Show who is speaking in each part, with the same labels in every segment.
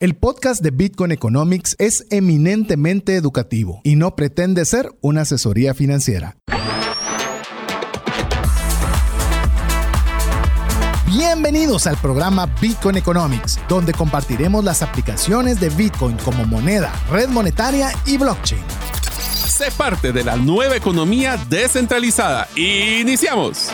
Speaker 1: El podcast de Bitcoin Economics es eminentemente educativo y no pretende ser una asesoría financiera. Bienvenidos al programa Bitcoin Economics, donde compartiremos las aplicaciones de Bitcoin como moneda, red monetaria y blockchain.
Speaker 2: Sé parte de la nueva economía descentralizada. Iniciamos.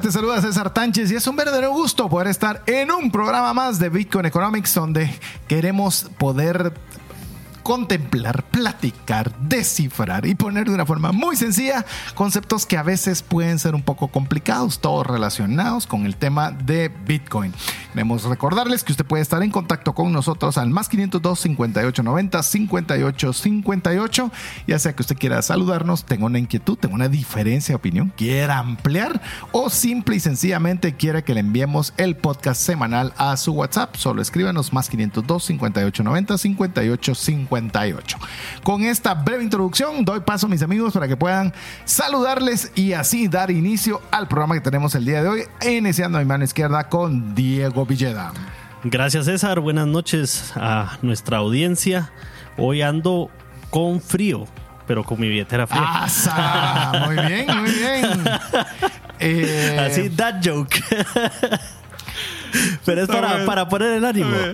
Speaker 1: Te saluda César Tánchez y es un verdadero gusto poder estar en un programa más de Bitcoin Economics donde queremos poder contemplar, platicar, descifrar y poner de una forma muy sencilla conceptos que a veces pueden ser un poco complicados, todos relacionados con el tema de Bitcoin. Queremos recordarles que usted puede estar en contacto con nosotros al más 502 58 90 58 58, ya sea que usted quiera saludarnos, tenga una inquietud, tenga una diferencia de opinión, quiera ampliar o simple y sencillamente quiera que le enviemos el podcast semanal a su WhatsApp, solo escríbanos más 502 58 90 58 58. Con esta breve introducción doy paso a mis amigos para que puedan saludarles y así dar inicio al programa que tenemos el día de hoy, iniciando a mi mano izquierda con Diego Villeda.
Speaker 3: Gracias César, buenas noches a nuestra audiencia. Hoy ando con frío, pero con mi billetera fría.
Speaker 1: ¡Asa! Muy bien, muy bien.
Speaker 3: Eh, Así, that joke. Pero es para, para, poner el ánimo.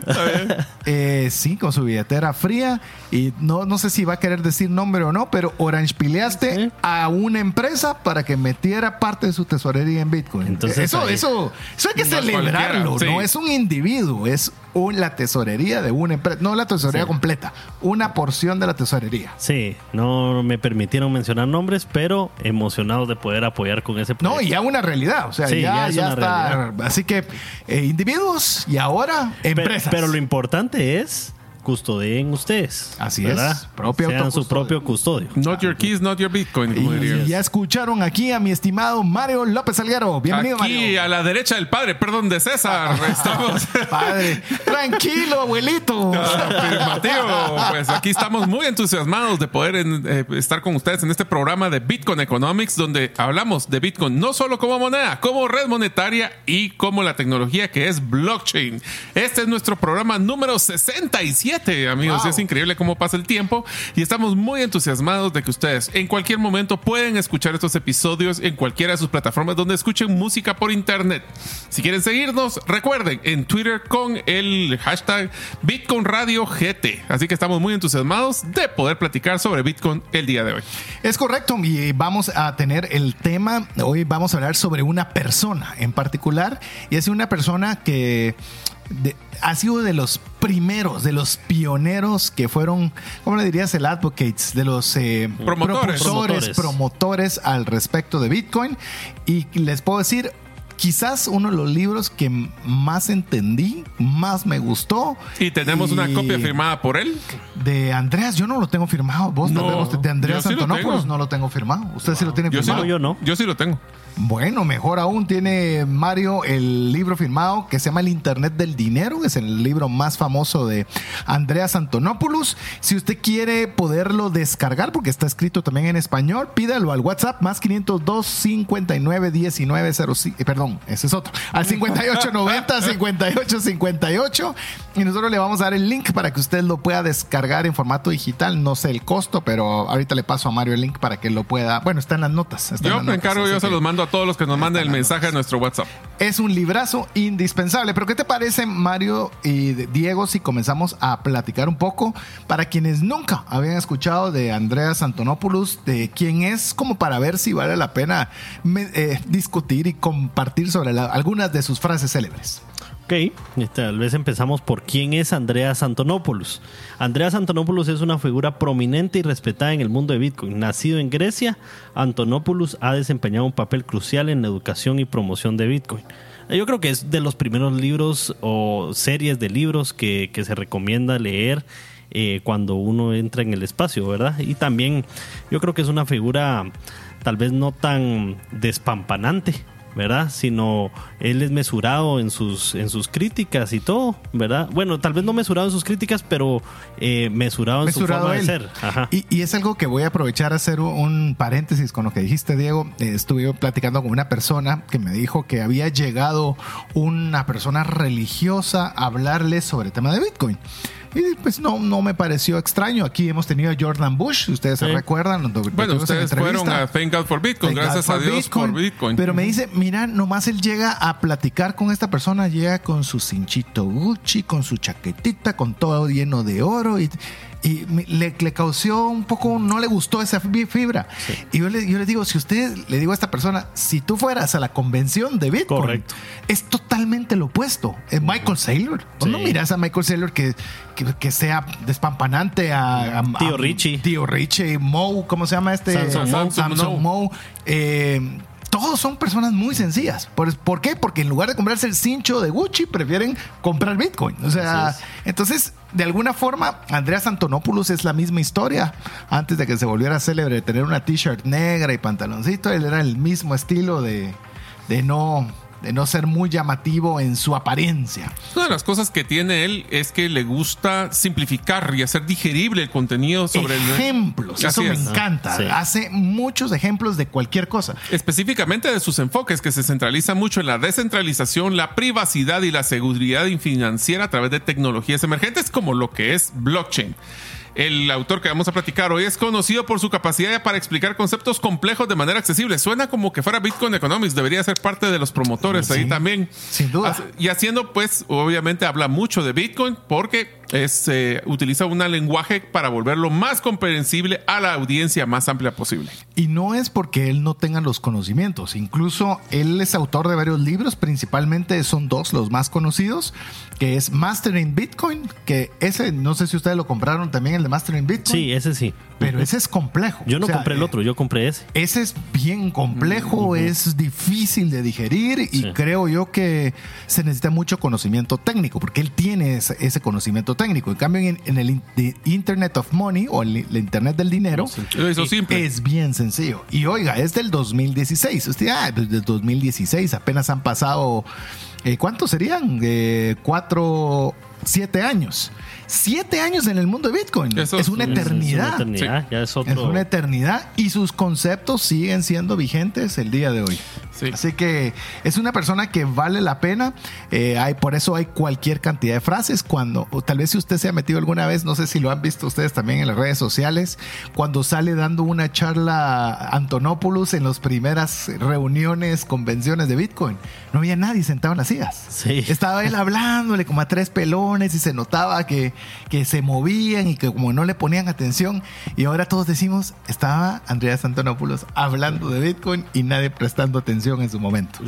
Speaker 1: Eh, sí, con su billetera fría. Y no, no sé si va a querer decir nombre o no, pero orange pileaste a una empresa para que metiera parte de su tesorería en Bitcoin. Entonces, eso, eso, eso hay que celebrarlo. No es un individuo, es la tesorería de una empresa. No la tesorería completa, una porción de la tesorería.
Speaker 3: Sí, no me permitieron mencionar nombres, pero emocionados de poder apoyar con ese
Speaker 1: proyecto. No, y ya una realidad. O sea, ya, ya, está. Así que eh, individuos y ahora empresas.
Speaker 3: pero lo importante es custodien ustedes.
Speaker 1: Así es.
Speaker 3: Propio Sean su propio custodio.
Speaker 2: Not your keys, not your Bitcoin.
Speaker 1: y ya escucharon aquí a mi estimado Mario López Alguero. Bienvenido,
Speaker 2: aquí,
Speaker 1: Mario.
Speaker 2: Aquí a la derecha del padre, perdón, de César. estamos.
Speaker 1: padre, tranquilo, abuelito.
Speaker 2: Afirmativo. Pues aquí estamos muy entusiasmados de poder eh, estar con ustedes en este programa de Bitcoin Economics, donde hablamos de Bitcoin no solo como moneda, como red monetaria y como la tecnología que es blockchain. Este es nuestro programa número 67 amigos. Es increíble cómo pasa el tiempo y estamos muy entusiasmados de que ustedes en cualquier momento pueden escuchar estos episodios en cualquiera de sus plataformas donde escuchen música por internet. Si quieren seguirnos, recuerden en Twitter con el hashtag Bitcoin Radio GT. Así que estamos muy entusiasmados de poder platicar sobre Bitcoin el día de hoy.
Speaker 1: Es correcto y vamos a tener el tema, hoy vamos a hablar sobre una persona en particular y es una persona que ha sido de los primeros, de los pioneros que fueron, ¿cómo le dirías? El advocates, de los eh,
Speaker 2: promotores.
Speaker 1: promotores al respecto de Bitcoin. Y les puedo decir, quizás uno de los libros que más entendí, más me gustó.
Speaker 2: ¿Y tenemos una copia firmada por él?
Speaker 1: De Andreas, yo no lo tengo firmado. Vos no, de Andreas Antonopoulos no lo tengo firmado. ¿Usted sí lo tiene firmado?
Speaker 2: yo no. Yo sí lo tengo.
Speaker 1: Bueno, mejor aún tiene Mario el libro firmado que se llama El Internet del Dinero, es el libro más famoso de Andreas Antonopoulos. Si usted quiere poderlo descargar, porque está escrito también en español, pídalo al WhatsApp más 502 59 19 perdón, ese es otro, al 58 90 58 58 y nosotros le vamos a dar el link para que usted lo pueda descargar en formato digital. No sé el costo, pero ahorita le paso a Mario el link para que lo pueda. Bueno, está en las notas.
Speaker 2: yo
Speaker 1: me
Speaker 2: encargo, yo se los mando a todos los que nos manden el mensaje a nuestro WhatsApp.
Speaker 1: Es un librazo indispensable. Pero ¿qué te parece, Mario y Diego, si comenzamos a platicar un poco para quienes nunca habían escuchado de Andreas Antonopoulos, de quién es, como para ver si vale la pena eh, discutir y compartir sobre algunas de sus frases célebres?
Speaker 3: Ok, tal vez empezamos por quién es Andreas Antonopoulos. Andreas Antonopoulos es una figura prominente y respetada en el mundo de Bitcoin. Nacido en Grecia, Antonopoulos ha desempeñado un papel crucial en la educación y promoción de Bitcoin. Yo creo que es de los primeros libros o series de libros que, se recomienda leer eh, cuando uno entra en el espacio, ¿verdad? Y también yo creo que es una figura tal vez no tan despampanante ¿verdad? Sino él es mesurado en sus, en sus críticas y todo, ¿verdad? Bueno, tal vez no mesurado en sus críticas, pero eh, mesurado en su forma
Speaker 1: él.
Speaker 3: de ser. Ajá.
Speaker 1: Y, y es algo que voy a aprovechar a hacer un paréntesis con lo que dijiste, Diego. Eh, estuve platicando con una persona que me dijo que había llegado una persona religiosa a hablarle sobre el tema de Bitcoin. Y pues no, no me pareció extraño. Aquí hemos tenido a Jordan Bush, ustedes se recuerdan.
Speaker 2: Bueno, ustedes fueron a Thank God for Bitcoin.
Speaker 1: Thank
Speaker 2: Gracias a
Speaker 1: for
Speaker 2: Dios por Bitcoin.
Speaker 1: Pero me dice, mira, nomás él llega a platicar con esta persona, llega con su cinchito Gucci, con su chaquetita, con todo lleno de oro y, y le, le causó un poco, no le gustó esa fi- fibra. Y yo le, yo le digo, si usted, le digo a esta persona, si tú fueras a la convención de Bitcoin,
Speaker 3: Correcto.
Speaker 1: es totalmente lo opuesto. Es Michael Saylor. ¿O
Speaker 3: Sí.
Speaker 1: No miras a Michael Saylor que, que, que sea despampanante a, a-
Speaker 3: Tío
Speaker 1: a-
Speaker 3: Richie.
Speaker 1: Tío Richie, Moe, ¿cómo se llama este?
Speaker 3: Samson
Speaker 2: Moe.
Speaker 1: Samson Moe. Eh, todos son personas muy sencillas. ¿Por, por qué? Porque en lugar de comprarse el cincho de Gucci, prefieren comprar Bitcoin. O sea, entonces, de alguna forma, Andreas Antonopoulos es la misma historia. Antes de que se volviera célebre de tener una t-shirt negra y pantaloncito, él era el mismo estilo de, de no de no ser muy llamativo en su apariencia.
Speaker 2: Una de las cosas que tiene él es que le gusta simplificar y hacer digerible el contenido sobre el
Speaker 1: ejemplos, eso me encanta.
Speaker 3: Sí.
Speaker 1: Hace muchos ejemplos de cualquier cosa.
Speaker 2: Específicamente de sus enfoques, que se centraliza mucho en la descentralización, la privacidad y la seguridad financiera a través de tecnologías emergentes como lo que es blockchain. El autor que vamos a platicar hoy es conocido por su capacidad para explicar conceptos complejos de manera accesible. Suena como que fuera Bitcoin Economics, debería ser parte de los promotores ahí también.
Speaker 1: sin duda.
Speaker 2: Y haciendo, pues, obviamente habla mucho de Bitcoin porque es, eh, utiliza un lenguaje para volverlo más comprensible a la audiencia más amplia posible.
Speaker 1: Y no es porque él no tenga los conocimientos. Incluso él es autor de varios libros, principalmente son dos los más conocidos, que es Mastering Bitcoin, que ese, no sé si ustedes lo compraron también, el de Mastering Bitcoin.
Speaker 3: Sí, ese sí.
Speaker 1: Pero ese es complejo.
Speaker 3: Yo no
Speaker 1: O sea,
Speaker 3: compré el
Speaker 1: eh,
Speaker 3: otro, yo compré ese.
Speaker 1: Ese es bien complejo, es difícil de digerir y
Speaker 3: Sí.
Speaker 1: creo yo que se necesita mucho conocimiento técnico, porque él tiene ese, ese conocimiento técnico. En cambio, en, en el in- Internet of Money o el, el Internet del dinero,
Speaker 2: Lo hizo
Speaker 1: eh,
Speaker 2: simple.
Speaker 1: es bien sencillo. Y oiga, es del 2016. Usted, ah, desde el 2016 apenas han pasado, eh, ¿cuántos serían? Eh, cuatro, siete años. Siete años en el mundo de Bitcoin.
Speaker 2: Eso
Speaker 1: es una
Speaker 2: es- es
Speaker 3: una
Speaker 1: eternidad.
Speaker 3: eternidad, ya es otro.
Speaker 1: Es una eternidad y sus conceptos siguen siendo vigentes el día de hoy.
Speaker 2: Sí.
Speaker 1: Así que es una persona que vale la pena. Eh, hay, por eso hay cualquier cantidad de frases. Cuando, o tal vez si usted se ha metido alguna vez, no sé si lo han visto ustedes también en las redes sociales, cuando sale dando una charla Antonopoulos en las primeras reuniones, convenciones de Bitcoin, no había nadie sentado en las sillas.
Speaker 3: Sí.
Speaker 1: Estaba él hablándole como a tres pelones y se notaba que, que se movían y que como no le ponían atención. Y ahora todos decimos, estaba Andreas Antonopoulos hablando de Bitcoin y nadie prestando atención en su momento.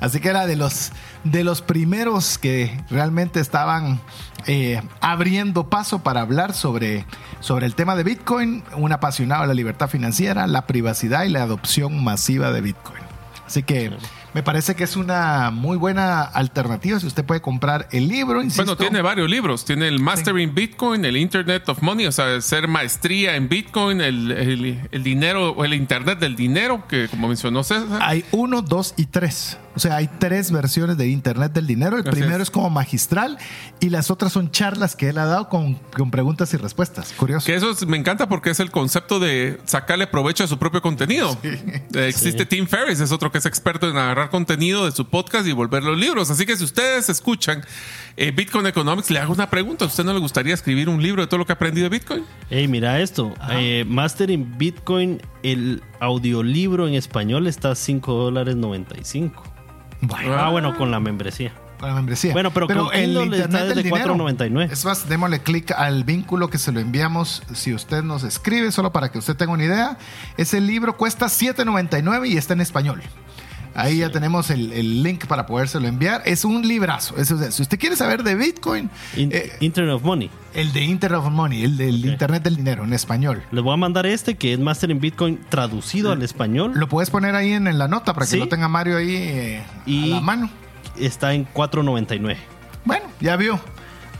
Speaker 1: Así que era de los, de los primeros que realmente estaban eh, abriendo paso para hablar sobre, sobre el tema de Bitcoin, un apasionado de la libertad financiera, la privacidad y la adopción masiva de Bitcoin. Así que me parece que es una muy buena alternativa si usted puede comprar el libro. Insisto,
Speaker 2: Bueno, tiene varios libros. Tiene el Mastering Bitcoin, el Internet of Money, o sea, ser maestría en Bitcoin, el, el- el dinero o el Internet del dinero, que como mencionó César.
Speaker 1: Hay uno, dos y tres. O sea, hay tres versiones de Internet del dinero. El
Speaker 2: Así
Speaker 1: primero
Speaker 2: es.
Speaker 1: es. como magistral y las otras son charlas que él ha dado con, con preguntas y respuestas. Curioso.
Speaker 2: Que eso es- me encanta porque es el concepto de sacarle provecho a su propio contenido. Eh, Existe Tim Ferriss, es otro que es experto en agarrar contenido de su podcast y volverlo libros. Así que si ustedes escuchan eh, Bitcoin Economics, le hago una pregunta. ¿A usted no le gustaría escribir un libro de todo lo que ha aprendido de Bitcoin?
Speaker 3: Hey, mira esto. Eh, Mastering Bitcoin, el audiolibro en español está a 5 dólares 95.
Speaker 1: Bueno,
Speaker 3: Ah, bueno, con la membresía.
Speaker 1: con la membresía.
Speaker 3: Bueno, pero con Kindle está desde
Speaker 1: del dinero.
Speaker 3: 4.99.
Speaker 1: Es más, démosle clic al vínculo que se lo enviamos si usted nos escribe, solo para que usted tenga una idea. Ese libro cuesta 7.99 y está en español. Ahí ya tenemos el, el link para podérselo enviar. Es un librazo. Es- si usted quiere saber de Bitcoin,
Speaker 3: In-
Speaker 1: eh,
Speaker 3: Internet of Money.
Speaker 1: el de Internet of Money, el del. Internet del dinero en español.
Speaker 3: Les voy a mandar este que es Mastering Bitcoin traducido al español.
Speaker 1: Lo puedes poner ahí en, en la nota para que
Speaker 3: Sí.
Speaker 1: lo tenga Mario ahí eh,
Speaker 3: Y-
Speaker 1: a la mano.
Speaker 3: Está en 4.99.
Speaker 1: Bueno, ya vio.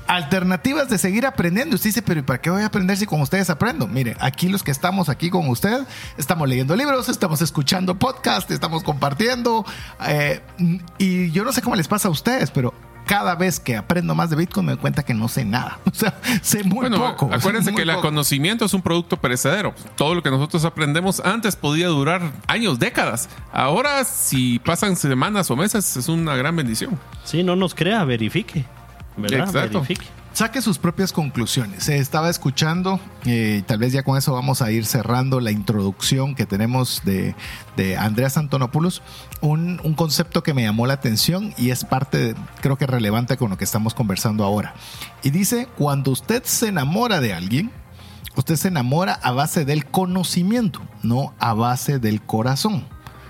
Speaker 1: Alternativas de seguir aprendiendo. Usted dice, pero ¿y para qué voy a aprender si con ustedes aprendo? Mire, aquí los que estamos aquí con usted, estamos leyendo libros, estamos escuchando podcasts, estamos compartiendo. eh, y yo no sé cómo les pasa a ustedes, pero cada vez que aprendo más de Bitcoin me doy cuenta que no sé nada. O sea, sé muy
Speaker 2: Bueno,
Speaker 1: poco.
Speaker 2: acuérdense
Speaker 1: muy
Speaker 2: que el conocimiento es un producto perecedero. Todo lo que nosotros aprendemos antes podía durar años, décadas. Ahora, si pasan semanas o meses, es una gran bendición.
Speaker 3: Sí, no nos crea, verifique. ¿Verdad?
Speaker 2: Exacto.
Speaker 3: Verifique.
Speaker 1: Saque sus propias conclusiones. Se estaba escuchando, eh, tal vez ya con eso vamos a ir cerrando la introducción que tenemos de, de Andreas Antonopoulos, un, un concepto que me llamó la atención y es parte, de- creo que relevante con lo que estamos conversando ahora. Y dice, cuando usted se enamora de alguien, usted se enamora a base del conocimiento, no a base del corazón.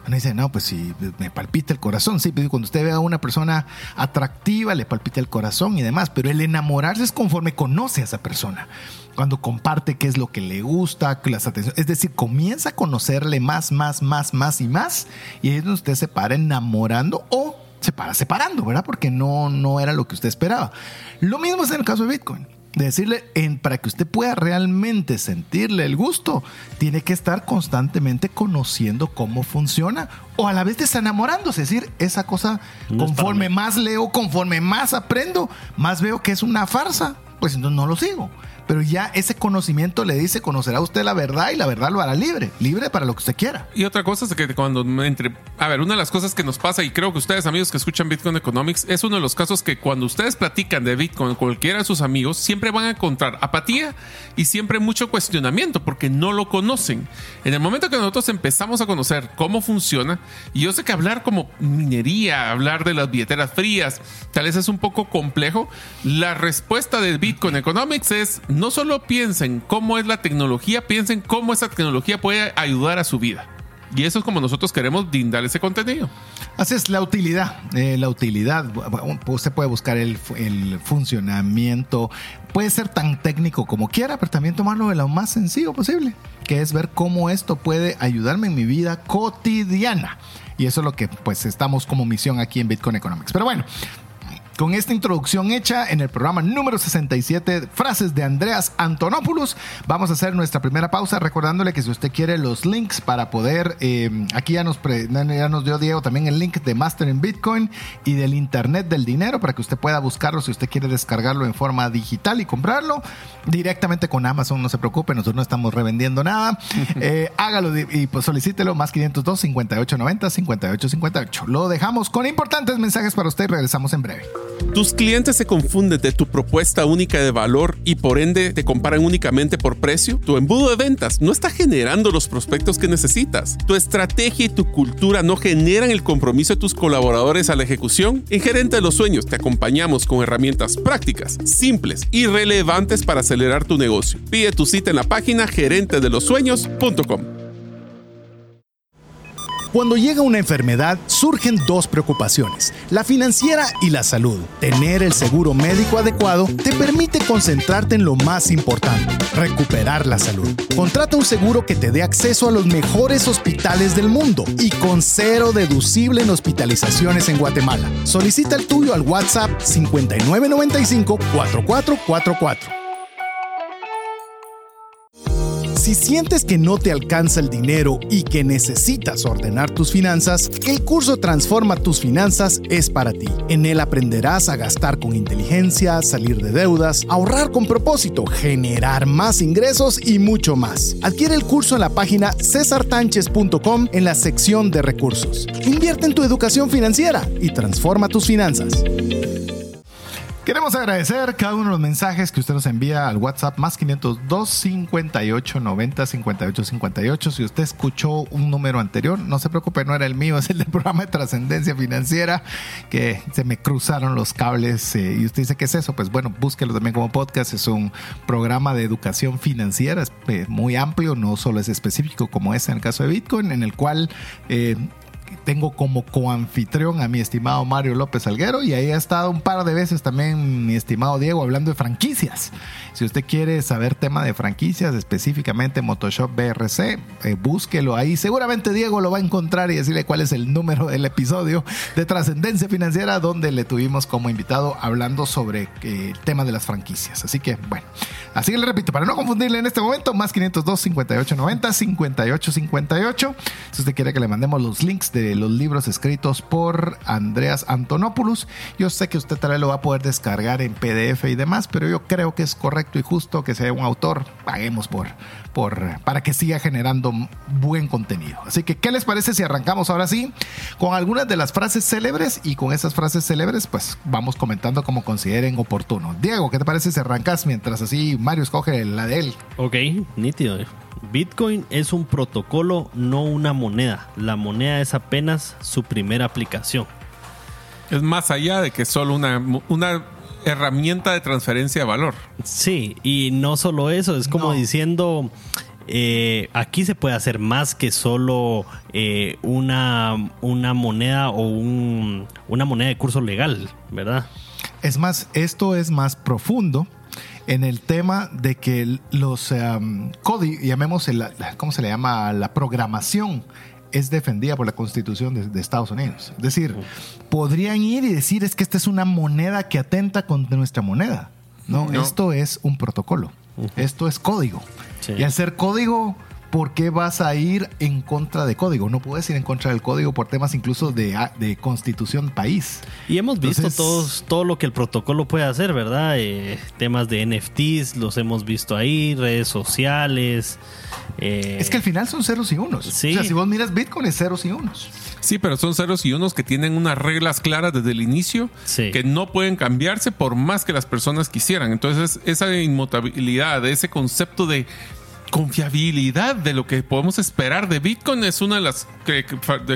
Speaker 1: Uno dice, no, pues si me palpita el corazón, sí, cuando usted ve a una persona atractiva, le palpita el corazón y demás, pero el enamorarse es conforme conoce a esa persona, cuando comparte qué es lo que le gusta, las atenciones, es decir, comienza a conocerle más, más, más, más y más, y ahí es donde usted se para enamorando o se para separando, ¿verdad? Porque no, no era lo que usted esperaba. Lo mismo es en el caso de Bitcoin de decirle, en, para que usted pueda realmente sentirle el gusto, tiene que estar constantemente conociendo cómo funciona o a la vez desenamorándose. Es decir, esa cosa,
Speaker 3: No
Speaker 1: conforme más leo, conforme más aprendo, más veo que es una farsa, pues entonces no lo sigo. Pero ya ese conocimiento le dice, conocerá usted la verdad y la verdad lo hará libre, libre para lo que usted quiera.
Speaker 2: Y otra cosa es que cuando entre. A ver, una de las cosas que nos pasa, y creo que ustedes, amigos que escuchan Bitcoin Economics, es uno de los casos que cuando ustedes platican de Bitcoin con cualquiera de sus amigos, siempre van a encontrar apatía y siempre mucho cuestionamiento porque no lo conocen. En el momento que nosotros empezamos a conocer cómo funciona, y yo sé que hablar como minería, hablar de las billeteras frías, tal vez es un poco complejo, la respuesta de Bitcoin Economics es no solo piensen cómo es la tecnología, piensen cómo esa tecnología puede ayudar a su vida. Y eso es como nosotros queremos brindar ese contenido.
Speaker 1: Así es, la utilidad. eh, la utilidad. Usted puede buscar el, el funcionamiento. Puede ser tan técnico como quiera, pero también tomarlo de lo más sencillo posible, que es ver cómo esto puede ayudarme en mi vida cotidiana. Y eso es lo que pues estamos como misión aquí en Bitcoin Economics. Pero bueno, con esta introducción hecha en el programa número 67, frases de Andreas Antonopoulos, vamos a hacer nuestra primera pausa recordándole que si usted quiere los links para poder, eh, aquí ya nos, pre- ya nos dio Diego también el link de Master en Bitcoin y del Internet del Dinero para que usted pueda buscarlo si usted quiere descargarlo en forma digital y comprarlo directamente con Amazon, no se preocupe, nosotros no estamos revendiendo nada. Eh, hágalo y pues solicítelo más 502 5890 5858. Lo dejamos con importantes mensajes para usted y regresamos en breve.
Speaker 2: Tus clientes se confunden de tu propuesta única de valor y por ende te comparan únicamente por precio. Tu embudo de ventas no está generando los prospectos que necesitas. Tu estrategia y tu cultura no generan el compromiso de tus colaboradores a la ejecución. En Gerente de los Sueños te acompañamos con herramientas prácticas, simples y relevantes para acelerar tu negocio. Pide tu cita en la página gerentedelosueños.com.
Speaker 4: Cuando llega una enfermedad, surgen dos preocupaciones, la financiera y la salud. Tener el seguro médico adecuado te permite concentrarte en lo más importante, recuperar la salud. Contrata un seguro que te dé acceso a los mejores hospitales del mundo y con cero deducible en hospitalizaciones en Guatemala. Solicita el tuyo al WhatsApp 5995 4444. Si sientes que no te alcanza el dinero y que necesitas ordenar tus finanzas, el curso Transforma tus finanzas es para ti. En él aprenderás a gastar con inteligencia, salir de deudas, ahorrar con propósito, generar más ingresos y mucho más. Adquiere el curso en la página cesartanches.com en la sección de recursos. Invierte en tu educación financiera y transforma tus finanzas.
Speaker 1: Queremos agradecer cada uno de los mensajes que usted nos envía al WhatsApp más 502 58 90 58 58. Si usted escuchó un número anterior, no se preocupe, no era el mío, es el del programa de trascendencia financiera, que se me cruzaron los cables. eh, y usted dice, ¿qué es eso? Pues bueno, búsquelo también como podcast. Es un programa de educación financiera es, eh, muy amplio, no solo es específico como es en el caso de Bitcoin, en el cual. eh, tengo como coanfitrión a mi estimado Mario López Alguero y ahí ha estado un par de veces también mi estimado Diego hablando de franquicias. Si usted quiere saber tema de franquicias, específicamente Motoshop BRC, eh, búsquelo ahí. Seguramente Diego lo va a encontrar y decirle cuál es el número del episodio de Trascendencia Financiera donde le tuvimos como invitado hablando sobre eh, el tema de las franquicias. Así que bueno, así que le repito, para no confundirle en este momento, más 502 5890 5858. Si usted quiere que le mandemos los links de los libros escritos por Andreas Antonopoulos, yo sé que usted tal vez lo va a poder descargar en PDF y demás, pero yo creo que es correcto y justo que sea un autor, paguemos por, por, para que siga generando buen contenido. Así que, ¿qué les parece si arrancamos ahora sí con algunas de las frases célebres y con esas frases célebres, pues vamos comentando como consideren oportuno. Diego, ¿qué te parece si arrancas mientras así Mario escoge la de él?
Speaker 3: Ok, nítido. Bitcoin es un protocolo, no una moneda. La moneda es apenas su primera aplicación.
Speaker 2: Es más allá de que solo una, una herramienta de transferencia de valor.
Speaker 3: Sí, y no solo eso, es como
Speaker 1: No.
Speaker 3: diciendo, eh, aquí se puede hacer más que solo eh, una, una moneda o un- una moneda de curso legal, ¿verdad?
Speaker 1: Es más, esto es más profundo en el tema de que los códigos, llamemos, el- ¿cómo se le llama? La programación es defendida por la Constitución de, de Estados Unidos. Es decir, podrían ir y decir es que esta es una moneda que atenta contra nuestra moneda. No,
Speaker 2: No.
Speaker 1: esto es un protocolo. Esto es código.
Speaker 3: Sí.
Speaker 1: Y al ser código, ¿por qué vas a ir en contra de código? No puedes ir en contra del código por temas incluso de, de constitución país.
Speaker 3: Y hemos visto
Speaker 1: Entonces-
Speaker 3: todos, todo lo que el protocolo puede hacer, ¿verdad? Eh, temas de NFTs, los hemos visto ahí, redes sociales. eh,
Speaker 1: Es que al final son ceros y unos.
Speaker 3: Sí.
Speaker 1: O sea, si vos miras Bitcoin es ceros y unos.
Speaker 2: Sí, pero son ceros y unos que tienen unas reglas claras desde el inicio
Speaker 3: Sí.
Speaker 2: que no pueden cambiarse por más que las personas quisieran. Entonces, esa inmutabilidad, ese concepto de confiabilidad de lo que podemos esperar de Bitcoin es una de las que,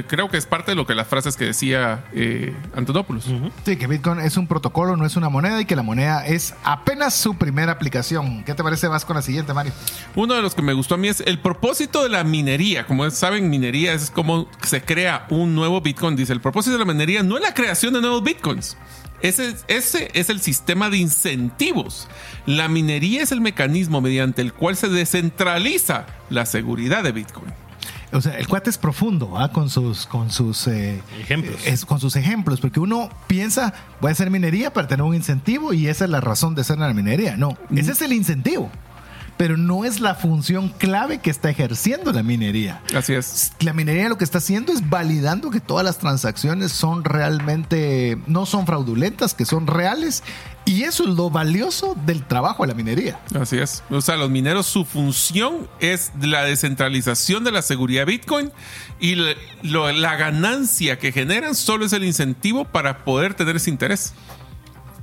Speaker 2: creo que es parte de lo que las frases que decía eh, Antonopoulos.
Speaker 1: Sí, que Bitcoin es un protocolo, no es una moneda y que la moneda es apenas su primera aplicación. ¿Qué te parece? Vas con la siguiente, Mario.
Speaker 2: Uno de los que me gustó a mí es el propósito de la minería. Como saben, minería es como se crea un nuevo Bitcoin. Dice, el propósito de la minería no es la creación de nuevos Bitcoins. Ese, ese es el sistema de incentivos. La minería es el mecanismo mediante el cual se descentraliza la seguridad de Bitcoin.
Speaker 1: O sea, el cuate es profundo ¿ah? con sus, con sus eh,
Speaker 3: Ejemplos.
Speaker 1: es- con sus ejemplos, porque uno piensa, voy a hacer minería para tener un incentivo y esa es la razón de hacer la minería. No, ese es el incentivo, pero no es la función clave que está ejerciendo la minería.
Speaker 2: Así es.
Speaker 1: La minería lo que está haciendo es validando que todas las transacciones son realmente, no son fraudulentas, que son reales. Y eso es lo valioso del trabajo de la minería.
Speaker 2: Así es. O sea, los mineros, su función es la descentralización de la seguridad de Bitcoin y lo- la ganancia que generan solo es el incentivo para poder tener ese interés.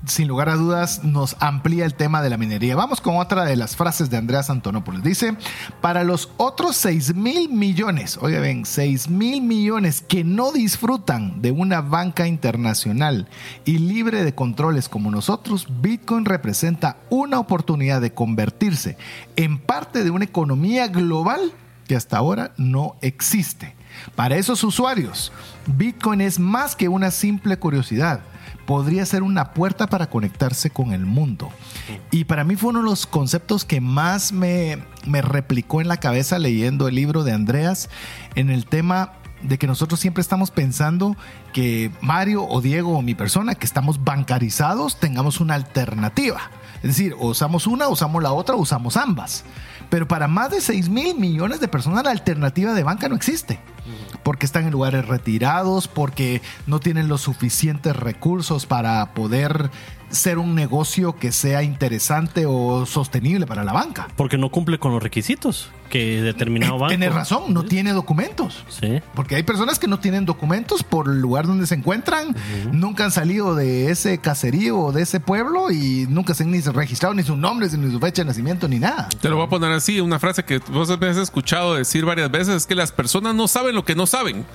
Speaker 1: Sin lugar a dudas, nos amplía el tema de la minería. Vamos con otra de las frases de Andreas Antonopoulos. Dice, para los otros 6 mil millones, oiga ven, 6 mil millones que no disfrutan de una banca internacional y libre de controles como nosotros, Bitcoin representa una oportunidad de convertirse en parte de una economía global que hasta ahora no existe. Para esos usuarios, Bitcoin es más que una simple curiosidad podría ser una puerta para conectarse con el mundo. Y para mí fue uno de los conceptos que más me, me replicó en la cabeza leyendo el libro de Andreas en el tema de que nosotros siempre estamos pensando que Mario o Diego o mi persona que estamos bancarizados tengamos una alternativa. Es decir, usamos una, usamos la otra, usamos ambas. Pero para más de 6 mil millones de personas la alternativa de banca no existe. Porque están en lugares retirados, porque no tienen los suficientes recursos para poder ser un negocio que sea interesante o sostenible para la banca.
Speaker 3: Porque no cumple con los requisitos que determinado banco.
Speaker 1: Tienes razón, no tiene documentos.
Speaker 3: Sí.
Speaker 1: Porque hay personas que no tienen documentos por el lugar donde se encuentran, nunca han salido de ese caserío o de ese pueblo y nunca se han ni registrado ni sus nombres, ni su fecha de nacimiento, ni nada.
Speaker 2: Te lo voy a poner así, una frase que vos has escuchado decir varias veces, es que las personas no saben lo que no saben.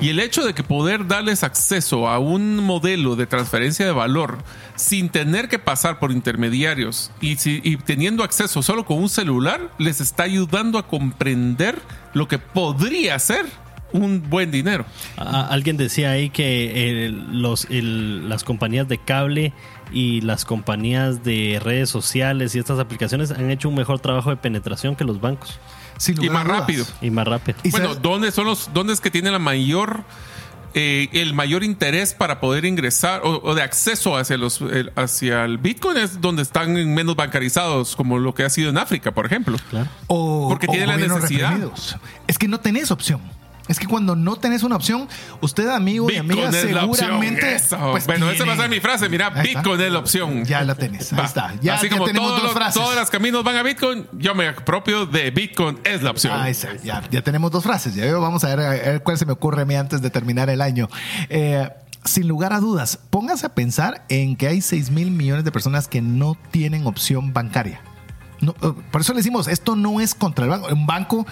Speaker 2: Y el hecho de que poder darles acceso a un modelo de transferencia de valor sin tener que pasar por intermediarios y, si- y teniendo acceso solo con un celular, les está ayudando a comprender lo que podría ser un buen dinero.
Speaker 3: Alguien decía ahí que eh, los, el- las compañías de cable y las compañías de redes sociales y estas aplicaciones han hecho un mejor trabajo de penetración que los bancos
Speaker 2: Y más
Speaker 1: dudas.
Speaker 2: rápido.
Speaker 3: y más rápido.
Speaker 1: Y
Speaker 2: bueno, ¿dónde son los, dónde es que tiene la mayor, eh, el mayor interés para poder ingresar o, o de acceso hacia los, el- hacia el Bitcoin es donde están menos bancarizados, como lo que ha sido en África, por ejemplo.
Speaker 3: Claro.
Speaker 1: o,
Speaker 2: Porque
Speaker 1: o
Speaker 2: tiene la necesidad.
Speaker 1: reprimidos. Es que no tenés opción. Es que cuando no tenés una opción, usted, amigo y amiga,
Speaker 2: es
Speaker 1: seguramente.
Speaker 2: Eso.
Speaker 1: pues,
Speaker 2: bueno, esa va a ser mi frase. Mira,
Speaker 1: Ahí está.
Speaker 2: Bitcoin es la opción.
Speaker 1: Ya la tenés. Ahí
Speaker 2: Va.
Speaker 1: está. Ya,
Speaker 2: Así
Speaker 1: ya
Speaker 2: como
Speaker 1: tenemos
Speaker 2: todos
Speaker 1: dos
Speaker 2: los,
Speaker 1: frases.
Speaker 2: todos los caminos van a Bitcoin, yo me apropio de Bitcoin es la opción.
Speaker 1: Ahí está, ya, ya tenemos dos frases. Ya vamos a ver, a ver cuál se me ocurre a mí antes de terminar el año. Eh, sin lugar a dudas, póngase a pensar en que hay 6 mil millones de personas que no tienen opción bancaria. No, eh, por eso le decimos, esto no es contra el banco. Un banco,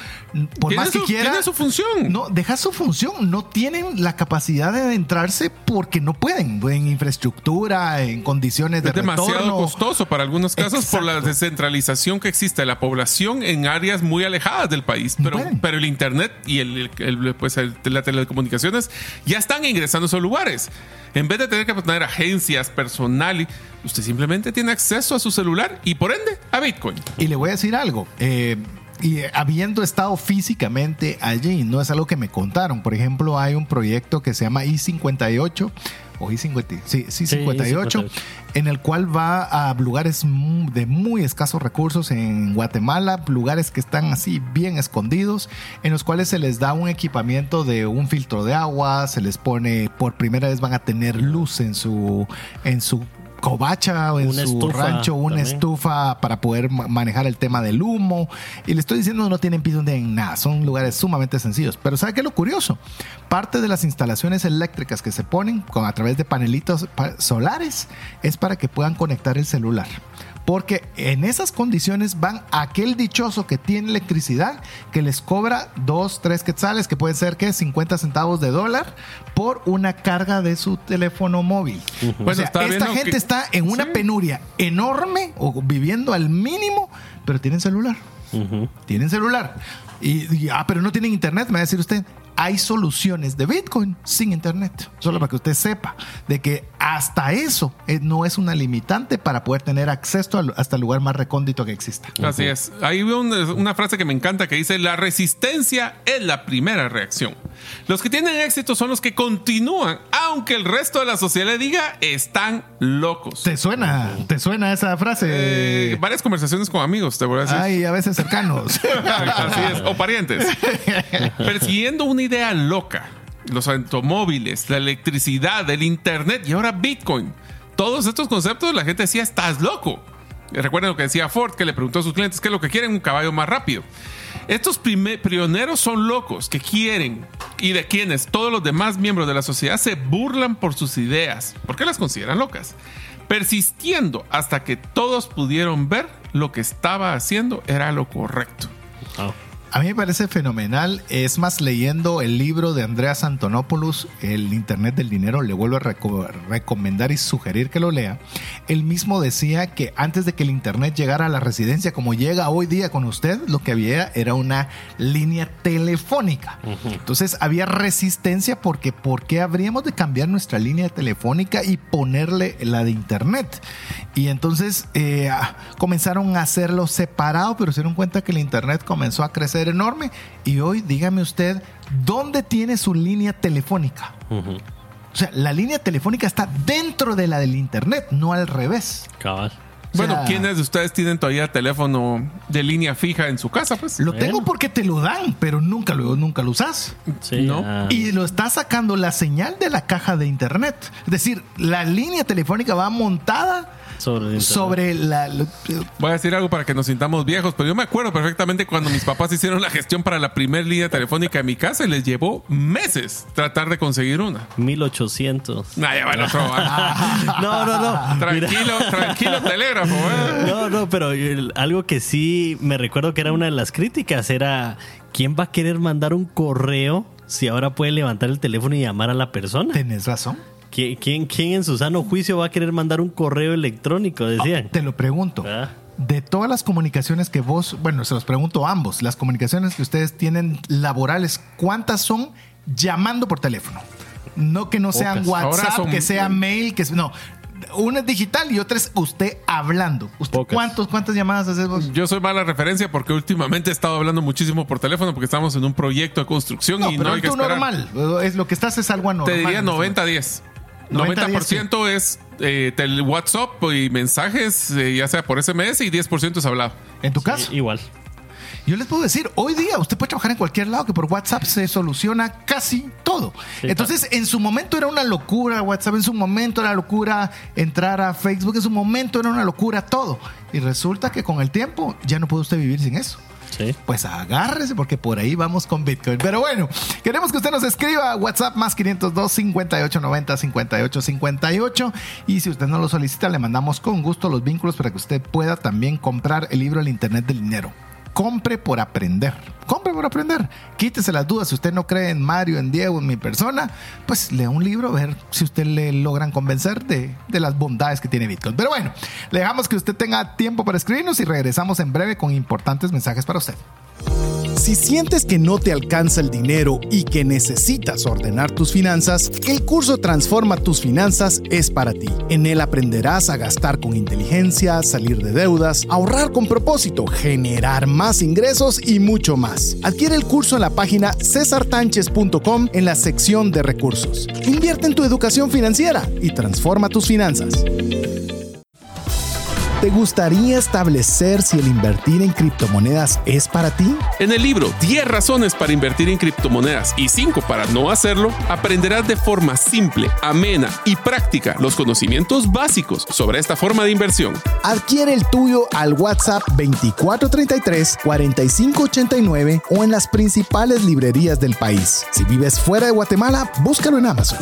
Speaker 1: por más que
Speaker 2: su-
Speaker 1: quiera.
Speaker 2: tiene su función.
Speaker 1: No, deja su función. No tienen la capacidad de adentrarse porque no pueden. En infraestructura, en condiciones de
Speaker 2: Es demasiado
Speaker 1: retorno.
Speaker 2: costoso para algunos casos por la descentralización que existe de la población en áreas muy alejadas del país. Pero, pero el internet y el, el- pues el- las telecomunicaciones ya están ingresando a esos lugares. En vez de tener que tener agencias, personal, usted simplemente tiene acceso a su celular y por ende a Bitcoin.
Speaker 1: Y le voy a decir algo. eh, y habiendo estado físicamente allí, no es algo que me contaron. Por ejemplo, hay un proyecto que se llama I-58 o I-50, sí, sí,
Speaker 3: Sí,
Speaker 1: 58,
Speaker 3: I-58.
Speaker 1: en el cual va a lugares de muy escasos recursos en Guatemala, lugares que están así bien escondidos, en los cuales se les da un equipamiento de un filtro de agua, se les pone, por primera vez van a tener luz en su, en su covacha o en
Speaker 3: Una
Speaker 1: su
Speaker 3: estufa
Speaker 1: rancho, una
Speaker 3: también.
Speaker 1: estufa para poder ma- manejar el tema del humo. Y le estoy diciendo, no tienen piso, no tienen nada. Son lugares sumamente sencillos. Pero ¿sabe qué es lo curioso? Parte de las instalaciones eléctricas que se ponen con, a través de panelitos pa- solares es para que puedan conectar el celular. Porque en esas condiciones van aquel dichoso que tiene electricidad que les cobra 2, 3 quetzales, que pueden ser que 50 centavos de dólar por una carga de su teléfono móvil. O
Speaker 2: Bueno,
Speaker 1: sea,
Speaker 2: está
Speaker 1: esta gente
Speaker 2: que-
Speaker 1: está en una
Speaker 2: Sí.
Speaker 1: penuria enorme o viviendo al mínimo, pero tienen celular. Tienen celular. Y, y, ah, pero no tienen internet, me va a decir usted. Hay soluciones de Bitcoin sin internet. Solo para que usted sepa de que hasta eso eh, no es una limitante para poder tener acceso hasta el lugar más recóndito que exista.
Speaker 2: Así es. Hay un- una frase que me encanta que dice, la resistencia es la primera reacción. Los que tienen éxito son los que continúan, aunque el resto de la sociedad le diga, están locos.
Speaker 1: ¿Te suena? ¿Te suena esa frase?
Speaker 2: Eh, varias conversaciones con amigos, te voy a decir.
Speaker 1: Ay, a veces cercanos.
Speaker 2: Así es, o parientes. Persiguiendo una idea loca. Los automóviles, la electricidad, el internet y ahora Bitcoin. Todos estos conceptos la gente decía, estás loco. Recuerden lo que decía Ford, que le preguntó a sus clientes qué es lo que quieren, un caballo más rápido. Estos pioneros son locos que quieren y de quienes todos los demás miembros de la sociedad se burlan por sus ideas. ¿Por qué las consideran locas? Persistiendo hasta que todos pudieron ver lo que estaba haciendo era lo correcto.
Speaker 3: Ah.
Speaker 1: A mí me parece fenomenal. Es más, leyendo el libro de Andreas Antonopoulos, El Internet del Dinero, le vuelvo a reco- recomendar y sugerir que lo lea. Él mismo decía que antes de que el Internet llegara a la residencia, como llega hoy día con usted, lo que había era una línea telefónica. Entonces había resistencia porque ¿por qué habríamos de cambiar nuestra línea telefónica y ponerle la de Internet? Y entonces eh, ah, comenzaron a hacerlo separado, pero se dieron cuenta que el Internet comenzó a crecer enorme. Y hoy, dígame usted, ¿dónde tiene su línea telefónica? O sea, la línea telefónica está dentro de la del Internet, no al revés.
Speaker 3: Cabal.
Speaker 1: O
Speaker 2: Bueno,
Speaker 1: sea,
Speaker 2: ¿quiénes de ustedes tienen todavía teléfono de línea fija en su casa? Pues
Speaker 1: Lo
Speaker 3: Bueno.
Speaker 1: tengo porque te lo dan, pero nunca lo, nunca lo usas.
Speaker 3: Sí,
Speaker 2: ¿No?
Speaker 3: ah,
Speaker 1: Y lo está sacando la señal de la caja de internet. Es decir, la línea telefónica va montada
Speaker 3: sobre,
Speaker 1: la...
Speaker 2: voy a decir algo para que nos sintamos viejos, pero yo me acuerdo perfectamente cuando mis papás hicieron la gestión para la primera línea telefónica en mi casa y les llevó meses tratar de conseguir una.
Speaker 3: 1800.
Speaker 2: Nah, ya va el otro. ah.
Speaker 3: No, no, no. Mira.
Speaker 2: Tranquilo, tranquilo, telégrafo. ¿eh?
Speaker 3: No, no, pero el- algo que sí me recuerdo que era una de las críticas era ¿quién va a querer mandar un correo si ahora puede levantar el teléfono y llamar a la persona?
Speaker 1: Tenés razón.
Speaker 3: ¿Qui- ¿Quién, quién en su sano juicio va a querer mandar un correo electrónico? Decían.
Speaker 1: Te lo pregunto.
Speaker 3: ¿Verdad?
Speaker 1: de todas las comunicaciones que vos, bueno, se los pregunto a ambos, las comunicaciones que ustedes tienen laborales, ¿cuántas son llamando por teléfono? No que no sean
Speaker 3: Pocas.
Speaker 1: WhatsApp,
Speaker 2: son-
Speaker 1: que sea mail, que no. Una es digital y otra es usted hablando. ¿Usted cuántos, ¿Cuántas llamadas haces vos?
Speaker 2: Yo soy mala referencia porque últimamente he estado hablando muchísimo por teléfono porque estamos en un proyecto de construcción
Speaker 1: No,
Speaker 2: y
Speaker 1: pero
Speaker 2: no hay que
Speaker 1: normal. Es lo que estás es algo anormal.
Speaker 2: Te diría
Speaker 1: en este
Speaker 2: 90-10.
Speaker 1: 90,
Speaker 2: 90% es eh, tel- WhatsApp y mensajes, eh, ya sea por SMS, y 10% es hablado.
Speaker 1: En tu caso.
Speaker 3: Igual.
Speaker 1: Yo les puedo decir, hoy día usted puede trabajar en cualquier lado que por WhatsApp se soluciona casi todo.
Speaker 3: Sí,
Speaker 1: Entonces, en su momento era una locura WhatsApp, en su momento era locura entrar a Facebook, en su momento era una locura todo. Y resulta que con el tiempo ya no puede usted vivir sin eso. Pues agárrese porque por ahí vamos con Bitcoin. Pero bueno, queremos que usted nos escriba a WhatsApp más 502 5890 5858 y si usted no lo solicita le mandamos con gusto los vínculos para que usted pueda también comprar el libro El Internet del Dinero. Compre por aprender. Compre por aprender. Quítese las dudas. Si usted no cree en Mario, en Diego, en mi persona, pues lea un libro a ver si usted le logran convencer de, de las bondades que tiene Bitcoin. Pero bueno, le dejamos que usted tenga tiempo para escribirnos y regresamos en breve con importantes mensajes para usted.
Speaker 4: Si sientes que no te alcanza el dinero y que necesitas ordenar tus finanzas, el curso Transforma tus finanzas es para ti. En él aprenderás a gastar con inteligencia, salir de deudas, ahorrar con propósito, generar más ingresos y mucho más. Adquiere el curso en la página cesartánchez.com en la sección de recursos. Invierte en tu educación financiera y transforma tus finanzas. ¿Te gustaría establecer si el invertir en criptomonedas es para ti?
Speaker 2: En el libro 10 razones para invertir en criptomonedas y 5 para no hacerlo, aprenderás de forma simple, amena y práctica los conocimientos básicos sobre esta forma de inversión.
Speaker 4: Adquiere el tuyo al WhatsApp 2433-4589 o en las principales librerías del país. Si vives fuera de Guatemala, búscalo en Amazon.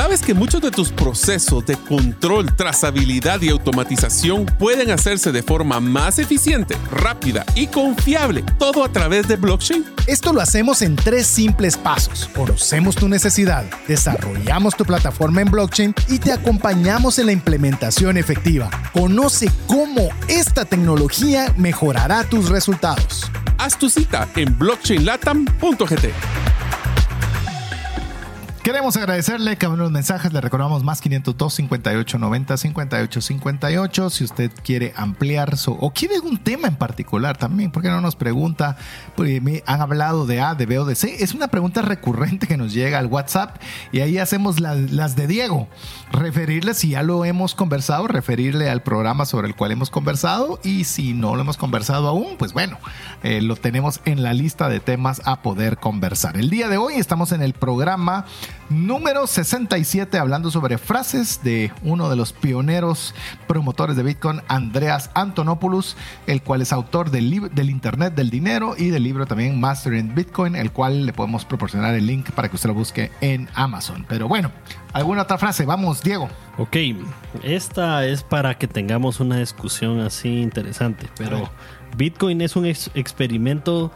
Speaker 2: ¿Sabes que muchos de tus procesos de control, trazabilidad y automatización pueden hacerse de forma más eficiente, rápida y confiable, todo a través de blockchain?
Speaker 4: Esto lo hacemos en tres simples pasos. Conocemos tu necesidad, desarrollamos tu plataforma en blockchain y te acompañamos en la implementación efectiva. Conoce cómo esta tecnología mejorará tus resultados.
Speaker 2: Haz tu cita en blockchainlatam.gt.
Speaker 1: Queremos agradecerle que los mensajes. Le recordamos más 502 58 90 58 58 si usted quiere ampliar su o quiere algún tema en particular también porque no nos pregunta porque me han hablado de A de B o de C. Es una pregunta recurrente que nos llega al WhatsApp y ahí hacemos la- las de Diego. Referirle si ya lo hemos conversado referirle al programa sobre el cual hemos conversado y si no lo hemos conversado aún pues bueno eh, lo tenemos en la lista de temas a poder conversar. El día de hoy estamos en el programa número 67 hablando sobre frases de uno de los pioneros promotores de Bitcoin, Andreas Antonopoulos, el cual es autor del, del Internet del Dinero y del libro también Mastering Bitcoin, el cual le podemos proporcionar el link para que usted lo busque en Amazon. Pero bueno, ¿alguna otra frase? Vamos, Diego.
Speaker 3: Ok, esta es para que tengamos una discusión así interesante, pero Bitcoin es un ex- experimento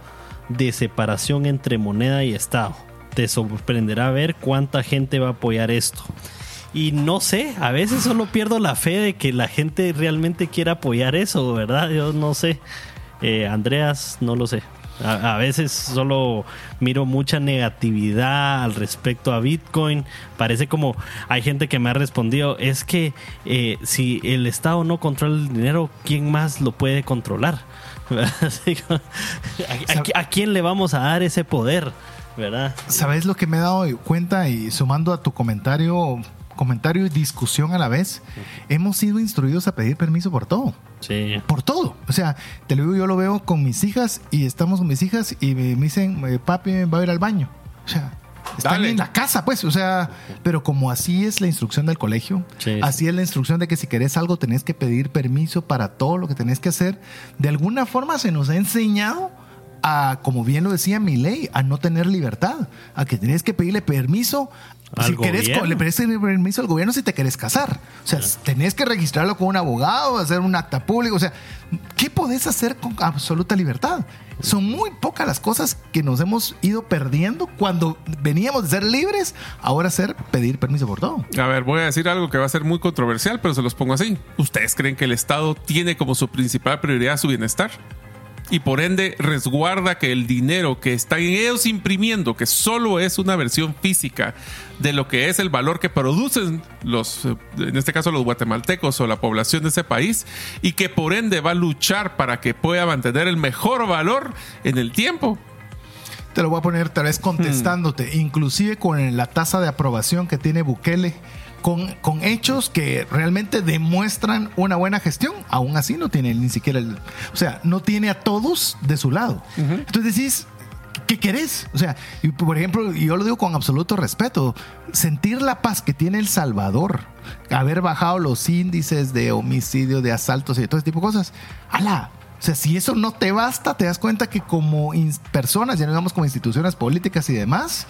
Speaker 3: de separación entre moneda y Estado. Te sorprenderá ver cuánta gente va a apoyar esto. Y no sé, a veces solo pierdo la fe de que la gente realmente quiera apoyar eso, ¿verdad? Yo no sé. Eh, Andreas, no lo sé. A, a veces solo miro mucha negatividad al respecto a Bitcoin. Parece como hay gente que me ha respondido, es que eh, si el Estado no controla el dinero, ¿quién más lo puede controlar? ¿A, a- a quién le vamos a dar ese poder? ¿Verdad?
Speaker 1: ¿Sabes lo que me he dado cuenta y sumando a tu comentario, comentario y discusión a la vez? Hemos sido instruidos a pedir permiso por todo.
Speaker 3: Sí.
Speaker 1: por todo. O sea, te lo digo, yo lo veo con mis hijas y estamos con mis hijas y me, me dicen, eh, papi, va a ir al baño. O sea, están
Speaker 2: Dale.
Speaker 1: en la casa, pues. O sea, pero como así es la instrucción del colegio,
Speaker 3: Sí,
Speaker 1: así es la instrucción de que si querés algo tenés que pedir permiso para todo lo que tenés que hacer, de alguna forma se nos ha enseñado a, como bien lo decía mi ley, a no tener libertad, a que tenés que pedirle permiso.
Speaker 3: Al
Speaker 1: si querés,
Speaker 3: gobierno.
Speaker 1: le pedís permiso al gobierno si te querés casar. O sea, tenés que registrarlo con un abogado, hacer un acta público. O sea, ¿qué podés hacer con absoluta libertad? Son muy pocas las cosas que nos hemos ido perdiendo cuando veníamos de ser libres, ahora ser pedir permiso por todo.
Speaker 2: A ver, voy a decir algo que va a ser muy controversial, pero se los pongo así. ¿Ustedes creen que el Estado tiene como su principal prioridad su bienestar? Y por ende resguarda que el dinero que están ellos imprimiendo, que solo es una versión física de lo que es el valor que producen los, eh, en este caso los guatemaltecos o la población de ese país, y que por ende va a luchar para que pueda mantener el mejor valor en el tiempo.
Speaker 1: Te lo voy a poner tal vez contestándote, inclusive con la tasa de aprobación que tiene Bukele, con, con hechos que realmente demuestran una buena gestión, aún así no tiene ni siquiera el... O sea, no tiene a todos de su lado. Entonces decís, ¿qué querés? O sea, y por ejemplo, yo lo digo con absoluto respeto, sentir la paz que tiene El Salvador, haber bajado los índices de homicidio, de asaltos y de todo ese tipo de cosas, ¡ala! O sea, si eso no te basta, te das cuenta que como personas, ya no digamos como instituciones políticas y demás,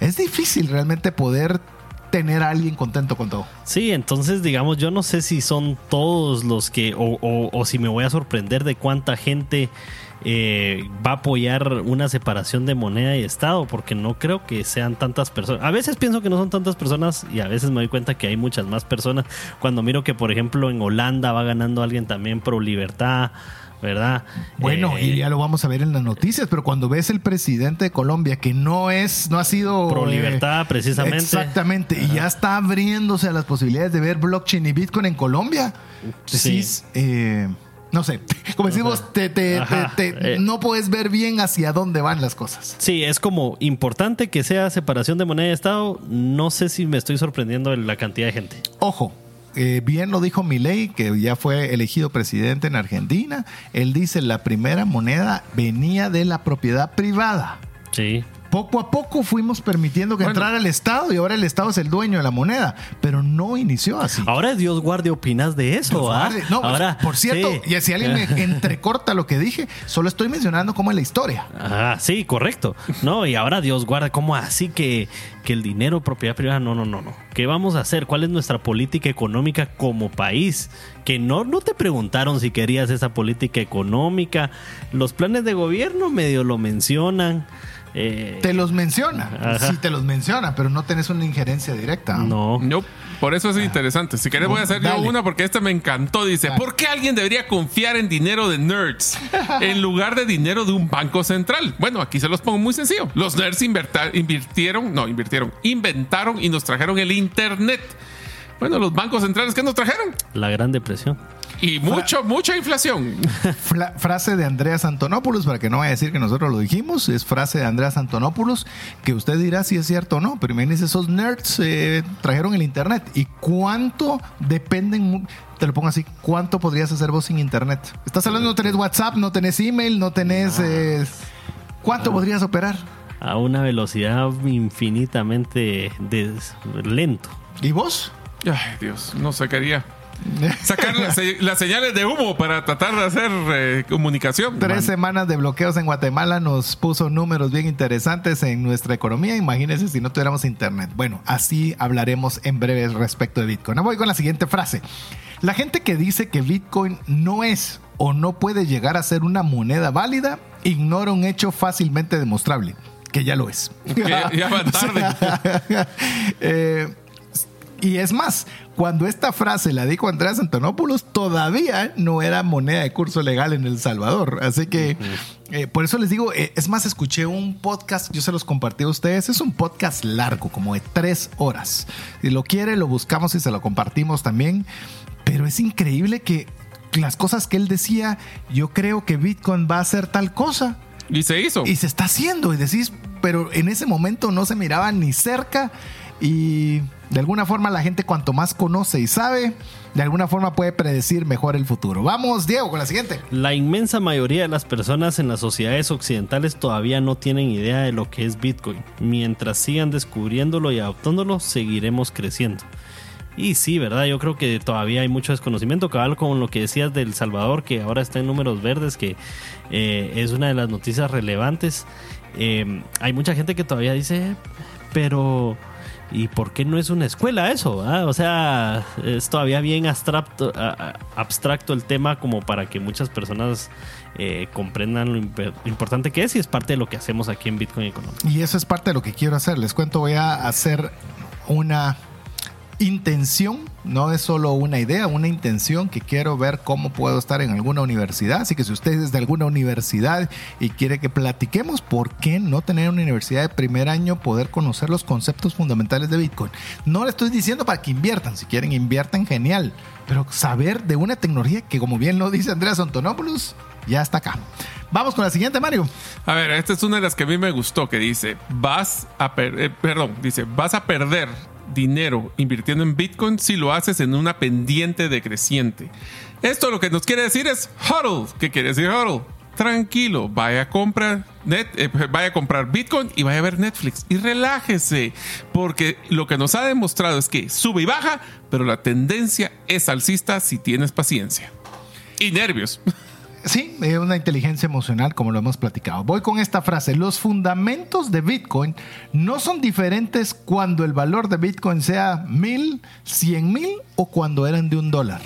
Speaker 1: es difícil realmente poder tener a alguien contento con todo.
Speaker 3: Sí, entonces digamos, yo no sé si son todos los que, o, o- o si me voy a sorprender de cuánta gente eh, va a apoyar una separación de moneda y Estado, porque no creo que sean tantas personas. A veces pienso que no son tantas personas y a veces me doy cuenta que hay muchas más personas. Cuando miro que, por ejemplo, en Holanda va ganando alguien también pro libertad, ¿verdad?
Speaker 1: Bueno,
Speaker 3: Eh,
Speaker 1: y ya lo vamos a ver en las noticias, pero cuando ves el presidente de Colombia que no es, no ha sido
Speaker 3: Pro
Speaker 1: eh,
Speaker 3: libertad, precisamente.
Speaker 1: Exactamente, y ya está abriéndose a las posibilidades de ver blockchain y Bitcoin en Colombia.
Speaker 3: Sí.
Speaker 1: Decís, eh, no sé, como decimos, te, te-
Speaker 3: Ajá.
Speaker 1: te- te-
Speaker 3: Eh.
Speaker 1: no puedes ver bien hacia dónde van las cosas.
Speaker 3: Sí, es como importante que sea separación de moneda y Estado. No sé si me estoy sorprendiendo la cantidad de gente.
Speaker 1: Ojo, eh, bien lo dijo Milei, que ya fue elegido presidente en Argentina. Él dice la primera moneda venía de la propiedad privada.
Speaker 3: Sí.
Speaker 1: Poco a poco fuimos permitiendo que
Speaker 2: Bueno.
Speaker 1: entrara el Estado y ahora el Estado es el dueño de la moneda, pero no inició así.
Speaker 3: Ahora Dios guarde opinas de eso, ¿ah?
Speaker 1: No,
Speaker 3: Ahora,
Speaker 1: por cierto,
Speaker 3: sí.
Speaker 1: y si alguien me entrecorta lo que dije, solo estoy mencionando cómo es la historia.
Speaker 3: Ah, sí, correcto. No, y ahora Dios guarda, ¿cómo así que, que el dinero propiedad privada? No, no, no, no. ¿Qué vamos a hacer? ¿Cuál es nuestra política económica como país? Que no, no te preguntaron si querías esa política económica. Los planes de gobierno medio lo mencionan. Eh,
Speaker 1: Te los menciona,
Speaker 3: Ajá.
Speaker 1: sí te los menciona, pero no tenés una injerencia directa.
Speaker 3: no.
Speaker 2: No, por eso es interesante. Si querés voy a hacer yo una porque esta me encantó. Dice,
Speaker 1: Dale.
Speaker 2: ¿por qué alguien debería confiar en dinero de nerds en lugar de dinero de un banco central? Bueno, aquí se los pongo muy sencillo. Los nerds invirtieron, no, invirtieron, inventaron y nos trajeron el Internet. Bueno, los bancos centrales, ¿qué nos trajeron?
Speaker 3: La Gran Depresión.
Speaker 2: Y mucho, mucha inflación.
Speaker 1: Fla- frase de Andreas Antonopoulos, para que no vaya a decir que nosotros lo dijimos, es frase de Andreas Antonopoulos, que usted dirá si es cierto o no, pero imagínense, esos nerds eh, trajeron el Internet. ¿Y cuánto dependen? Te lo pongo así, ¿cuánto podrías hacer vos sin Internet? Estás hablando, no tenés WhatsApp, no tenés email, no tenés... eh, ¿Cuánto podrías operar?
Speaker 3: A una velocidad infinitamente des- lento.
Speaker 1: ¿Y vos?
Speaker 2: Ay, Dios, no sé, quería sacar las, se- las señales de humo para tratar de hacer eh, comunicación.
Speaker 1: Tres semanas de bloqueos en Guatemala nos puso números bien interesantes en nuestra economía. Imagínense si no tuviéramos internet. Bueno, así hablaremos en breve respecto de Bitcoin. Voy con la siguiente frase. La gente que dice que Bitcoin no es o no puede llegar a ser una moneda válida ignora un hecho fácilmente demostrable, que ya lo es.
Speaker 2: Ya va tarde.
Speaker 1: Eh, y es más, cuando esta frase la dijo Andrés Antonopoulos, todavía no era moneda de curso legal en El Salvador. Así que eh, por eso les digo, eh, es más, escuché un podcast, yo se los compartí a ustedes, es un podcast largo, como de tres horas. Si lo quiere, lo buscamos y se lo compartimos también. Pero es increíble que las cosas que él decía, yo creo que Bitcoin va a hacer tal cosa.
Speaker 2: Y se hizo.
Speaker 1: Y se está haciendo, y decís, pero en ese momento no se miraba ni cerca y de alguna forma la gente cuanto más conoce y sabe, de alguna forma puede predecir mejor el futuro. Vamos, Diego, con la siguiente.
Speaker 3: La inmensa mayoría de las personas en las sociedades occidentales todavía no tienen idea de lo que es Bitcoin. Mientras sigan descubriéndolo y adoptándolo, seguiremos creciendo. Y sí, ¿verdad? Yo creo que todavía hay mucho desconocimiento, cabal, con lo que decías del Salvador, que ahora está en números verdes, que eh, es una de las noticias relevantes. Eh, hay mucha gente que todavía dice, pero ¿y por qué no es una escuela eso? ah? O sea, es todavía bien abstracto, el tema como para que muchas personas eh, comprendan lo imp- importante que es y es parte de lo que hacemos aquí en Bitcoin Economics.
Speaker 1: Y eso es parte de lo que quiero hacer. Les cuento, voy a hacer una intención, no es solo una idea, una intención que quiero ver cómo puedo estar en alguna universidad. Así que si usted es de alguna universidad y quiere que platiquemos, ¿por qué no tener una universidad de primer año, poder conocer los conceptos fundamentales de Bitcoin? No le estoy diciendo para que inviertan, si quieren inviertan, genial, pero saber de una tecnología que, como bien lo dice Andreas Antonopoulos, ya está acá. Vamos con la siguiente, Mario.
Speaker 2: A ver, esta es una de las que a mí me gustó, que dice, vas a perder, perdón, dice, vas a perder dinero invirtiendo en Bitcoin si lo haces en una pendiente decreciente. Esto lo que nos quiere decir es HODL. ¿Qué quiere decir HODL? Tranquilo, vaya a comprar net, eh, vaya a comprar Bitcoin y vaya a ver Netflix y relájese, porque lo que nos ha demostrado es que sube y baja, pero la tendencia es alcista si tienes paciencia y nervios.
Speaker 1: Sí, es una inteligencia emocional, como lo hemos platicado. Voy con esta frase. Los fundamentos de Bitcoin no son diferentes cuando el valor de Bitcoin sea mil, cien mil o cuando eran de un dólar.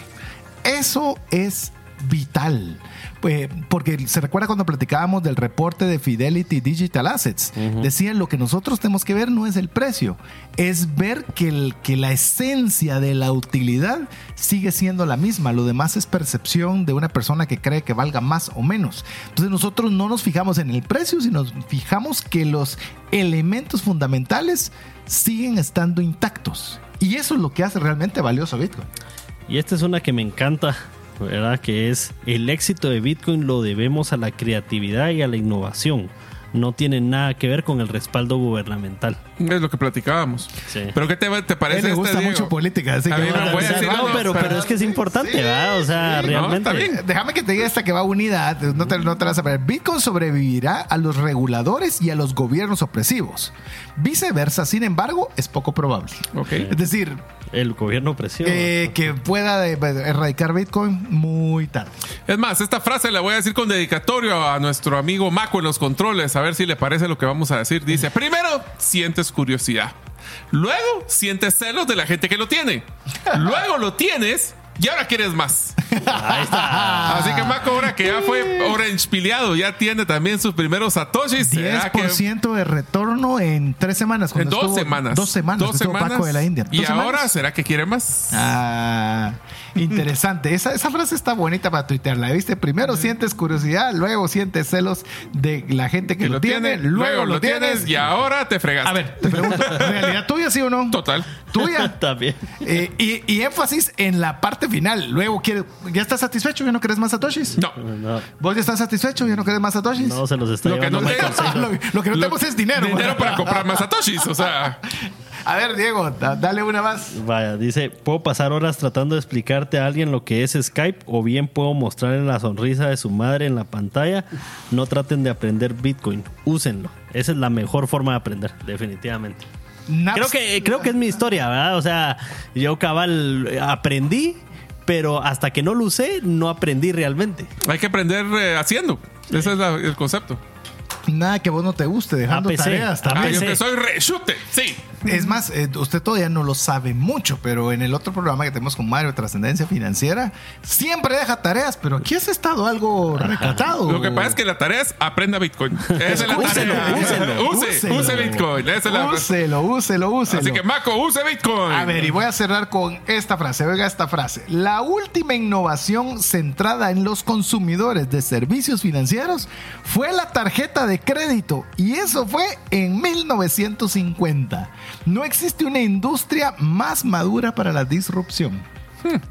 Speaker 1: Eso es vital. Pues, porque se recuerda cuando platicábamos del reporte de Fidelity Digital Assets. Decían lo que nosotros tenemos que ver no es el precio, es ver que, el- que la esencia de la utilidad sigue siendo la misma. Lo demás es percepción de una persona que cree que valga más o menos. Entonces nosotros no nos fijamos en el precio, sino nos fijamos que los elementos fundamentales siguen estando intactos. Y eso es lo que hace realmente valioso Bitcoin.
Speaker 3: Y esta es una que me encanta, ¿verdad? Que es el éxito de Bitcoin lo debemos a la creatividad y a la innovación. No tiene nada que ver con el respaldo gubernamental.
Speaker 2: Es lo que platicábamos.
Speaker 3: Sí.
Speaker 2: Pero ¿qué te, te
Speaker 1: A
Speaker 2: parece este,
Speaker 1: gusta
Speaker 2: Diego?
Speaker 1: mucho política, así que
Speaker 2: no voy a decir
Speaker 3: no,
Speaker 2: algo,
Speaker 3: pero, pero es que es importante,
Speaker 1: Sí,
Speaker 3: ¿verdad? O sea,
Speaker 1: sí, no,
Speaker 3: realmente.
Speaker 2: está.
Speaker 1: Déjame que te diga esta que va unida, no te, no te la vas a perder. Bitcoin sobrevivirá a los reguladores y a los gobiernos opresivos. Viceversa, sin embargo, es poco probable.
Speaker 2: Ok.
Speaker 1: Es decir,
Speaker 3: El gobierno presiona.
Speaker 1: eh, que pueda erradicar Bitcoin muy tarde.
Speaker 2: Es más, esta frase la voy a decir con dedicatorio a nuestro amigo Maco en los controles, a ver si le parece lo que vamos a decir. Dice, primero, sientes curiosidad. Luego, sientes celos de la gente que lo tiene. Luego lo tienes y ahora quieres más.
Speaker 3: Ahí está.
Speaker 2: Así que Maco, ahora que ya fue orange pileado, ya tiene también sus primeros satoshis. ¿será que-
Speaker 1: 10% de retorno en tres semanas.
Speaker 2: En dos
Speaker 1: estuvo-
Speaker 2: semanas.
Speaker 1: Dos semanas.
Speaker 2: Dos
Speaker 1: que
Speaker 2: semanas.
Speaker 1: Paco de la India.
Speaker 2: Y
Speaker 1: ¿Dos
Speaker 2: ahora? ¿será que quiere más?
Speaker 1: Ah, interesante. Esa, esa frase está bonita para tuitearla. ¿Viste? Primero sientes curiosidad, luego sientes celos de la gente que,
Speaker 2: Que
Speaker 1: lo tiene, luego lo tienes.
Speaker 2: y ahora te fregaste.
Speaker 1: A ver, te pregunto, ¿realidad tuya sí o no?
Speaker 2: Total.
Speaker 1: Tuya.
Speaker 3: También.
Speaker 1: Eh, y, y énfasis en la parte final. Luego, quiere, ¿ya estás satisfecho? ¿Ya no querés más satoshis?
Speaker 2: No.
Speaker 3: No,
Speaker 1: ¿Vos ya estás satisfecho? ¿Ya no querés más satoshis?
Speaker 3: no se los está
Speaker 2: Lo que no
Speaker 1: lo, lo que no
Speaker 2: Lo-
Speaker 1: tenemos es dinero.
Speaker 2: Dinero para comprar más satoshis. O sea,
Speaker 1: A ver, Diego, da- dale una más.
Speaker 3: Vaya, dice, puedo pasar horas tratando de explicarte a alguien lo que es Skype o bien puedo mostrarle la sonrisa de su madre en la pantalla. No traten de aprender Bitcoin, úsenlo. Esa es la mejor forma de aprender, definitivamente.
Speaker 1: Naps-
Speaker 3: Creo que, creo que es mi historia, ¿verdad? O sea, yo cabal aprendí, pero hasta que no lo usé, no aprendí realmente.
Speaker 2: hay que aprender eh, haciendo. Ese es la- el concepto.
Speaker 1: Nada que vos no te guste, dejando
Speaker 3: APC.
Speaker 1: tareas
Speaker 2: Ah,
Speaker 1: también.
Speaker 2: yo
Speaker 3: sí.
Speaker 2: que soy rechute. Sí.
Speaker 1: Es más, eh, usted todavía no lo sabe mucho, pero en el otro programa que tenemos con Mario, Trascendencia Financiera, siempre deja tareas, pero aquí has estado algo recatado.
Speaker 2: Lo que pasa es que la tarea es aprenda Bitcoin. Esa es la
Speaker 1: Úselo,
Speaker 2: tarea.
Speaker 1: úselo,
Speaker 2: use,
Speaker 1: úselo.
Speaker 2: use Bitcoin. Esa es la
Speaker 1: Úselo, úselo, úselo.
Speaker 2: Así que Maco, use Bitcoin.
Speaker 1: A ver, y voy a cerrar con esta frase. Oiga esta frase. La última innovación centrada en los consumidores de servicios financieros fue la tarjeta de crédito. Y eso fue en 1950. No existe una industria más madura para la disrupción.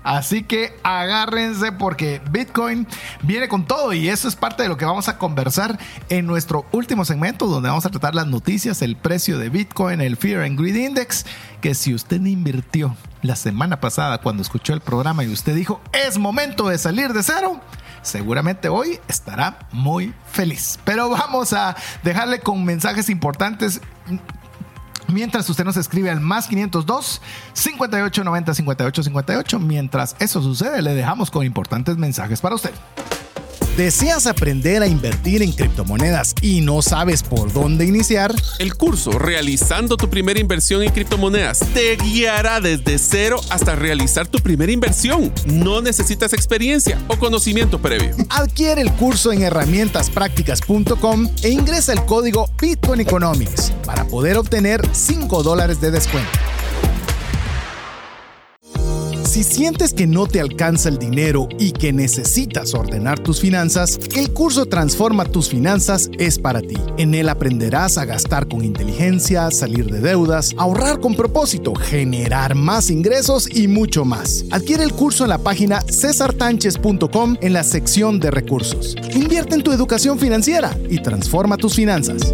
Speaker 1: Así que agárrense porque Bitcoin viene con todo y eso es parte de lo que vamos a conversar en nuestro último segmento donde vamos a tratar las noticias, el precio de Bitcoin, el Fear and Greed Index, que si usted invirtió la semana pasada cuando escuchó el programa y usted dijo es momento de salir de cero, seguramente hoy estará muy feliz. Pero vamos a dejarle con mensajes importantes Mientras usted nos escribe al más 502 58 90 58 58. Mientras eso sucede, le dejamos con importantes mensajes para usted.
Speaker 4: ¿Deseas aprender a invertir en criptomonedas y no sabes por dónde iniciar?
Speaker 2: El curso Realizando tu primera inversión en criptomonedas te guiará desde cero hasta realizar tu primera inversión. No necesitas experiencia o conocimiento previo.
Speaker 4: Adquiere el curso en herramientasprácticas.com e ingresa el código Bitcoin Economics para poder obtener 5 dólares de descuento. Si sientes que no te alcanza el dinero y que necesitas ordenar tus finanzas, el curso Transforma tus finanzas es para ti. En él aprenderás a gastar con inteligencia, salir de deudas, ahorrar con propósito, generar más ingresos y mucho más. Adquiere el curso en la página cesartanches.com en la sección de recursos. Invierte en tu educación financiera y transforma tus finanzas.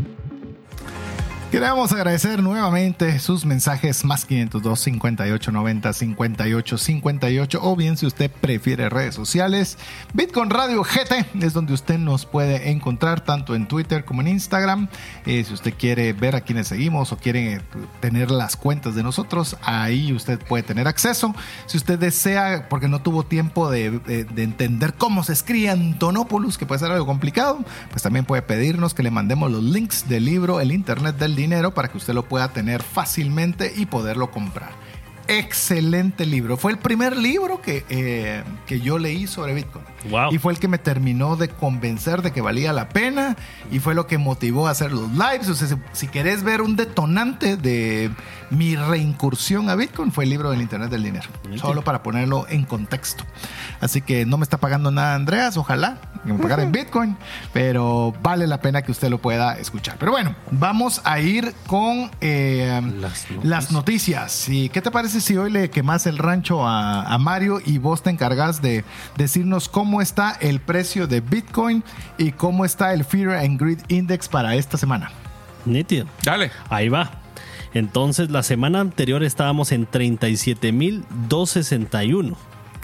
Speaker 1: Queremos agradecer nuevamente sus mensajes más 502 58 90 58 58 o bien si usted prefiere redes sociales, Bitcoin Radio GT es donde usted nos puede encontrar tanto en Twitter como en Instagram. Eh, si usted quiere ver a quienes seguimos o quiere tener las cuentas de nosotros, ahí usted puede tener acceso. Si usted desea, porque no tuvo tiempo de, de- de entender cómo se escribe Antonopoulos, que puede ser algo complicado, pues también puede pedirnos que le mandemos los links del libro El Internet del Dinero para que usted lo pueda tener fácilmente y poderlo comprar. Excelente libro. Fue el primer libro que, eh, que yo leí sobre Bitcoin.
Speaker 3: Wow.
Speaker 1: Y fue el que me terminó de convencer de que valía la pena y fue lo que motivó a hacer los lives. O sea, si, si querés ver un detonante de mi reincursión a Bitcoin, fue el libro del Internet del Dinero. Solo para ponerlo en contexto. Así que no me está pagando nada Andreas, ojalá que me pagara en Bitcoin, pero vale la pena que usted lo pueda escuchar. Pero bueno, vamos a ir con eh,
Speaker 3: Las
Speaker 1: las,
Speaker 3: noticias.
Speaker 1: noticias. ¿Y qué te parece si hoy le quemas el rancho a, a Mario y vos te encargas de decirnos cómo está el precio de Bitcoin y cómo está el Fear and Greed Index para esta semana?
Speaker 3: Nítido.
Speaker 2: Dale.
Speaker 3: Ahí va. Entonces, la semana anterior estábamos en 37.261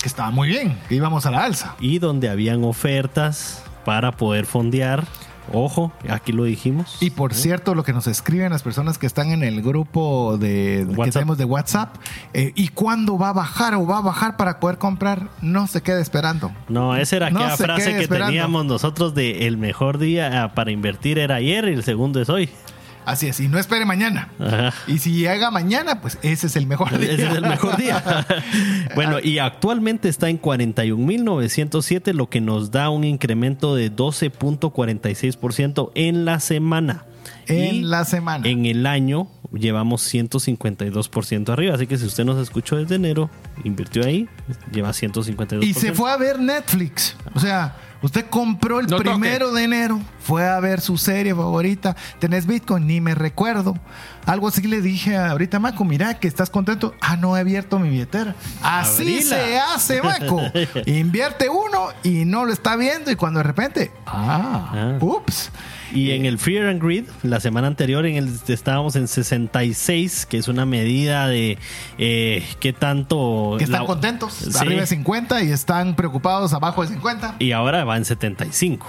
Speaker 1: Que estaba muy bien, que íbamos a la alza.
Speaker 3: y donde habían ofertas para poder fondear. Ojo, aquí lo dijimos.
Speaker 1: Y por cierto, lo que nos escriben las personas que están en el grupo de, que tenemos de WhatsApp, eh, ¿y cuándo va a bajar o va a bajar para poder comprar? No se quede esperando.
Speaker 3: No, esa era
Speaker 1: No
Speaker 3: aquella
Speaker 1: se
Speaker 3: frase que
Speaker 1: esperando.
Speaker 3: teníamos nosotros de el mejor día ah, para invertir era ayer y el segundo es hoy.
Speaker 1: Así es, y no espere mañana.
Speaker 3: Ajá.
Speaker 1: Y si llega mañana, pues ese es el mejor día.
Speaker 3: Ese es el mejor día. bueno, y actualmente está en 41.907, lo que nos da un incremento de 12.46% en la semana.
Speaker 1: En
Speaker 3: Y
Speaker 1: la semana.
Speaker 3: En el año llevamos 152% arriba, así que si usted nos escuchó desde enero, invirtió ahí, lleva 152%.
Speaker 1: Y se fue a ver Netflix. O sea, usted compró el
Speaker 2: No toque.
Speaker 1: primero de enero, fue a ver su serie favorita. Tenés Bitcoin, ni me recuerdo. Algo así le dije ahorita, Maco, mira que estás contento. Ah, no he abierto mi billetera. Así
Speaker 3: Abrila.
Speaker 1: se hace, Maco. Invierte uno y no lo está viendo y cuando de repente, ah,
Speaker 3: Ah.
Speaker 1: ups.
Speaker 3: Y en el Fear and Greed, la semana anterior en el, estábamos en 66, que es una medida de eh, qué tanto...
Speaker 1: Que están
Speaker 3: la-
Speaker 1: contentos,
Speaker 3: Sí.
Speaker 1: arriba de 50 y están preocupados abajo de 50.
Speaker 3: Y ahora va en 75.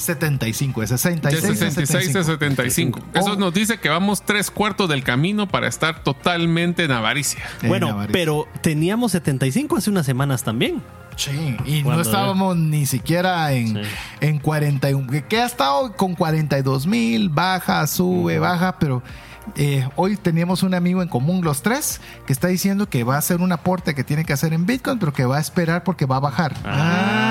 Speaker 1: 75, de
Speaker 2: De
Speaker 1: 66 a
Speaker 2: 66 a 75. Eso nos dice que vamos tres cuartos del camino para estar totalmente en avaricia.
Speaker 1: En
Speaker 3: Bueno,
Speaker 1: avaricia.
Speaker 3: pero teníamos 75 hace unas semanas también.
Speaker 1: Sí, y
Speaker 3: Cuando
Speaker 1: no estábamos ni siquiera en,
Speaker 3: Sí.
Speaker 1: en 41, que- que ha estado con 42 mil, baja, sube, baja, pero eh, hoy teníamos un amigo en común, los tres, que está diciendo que va a hacer un aporte que tiene que hacer en Bitcoin, pero que va a esperar porque va a bajar.
Speaker 3: Ah.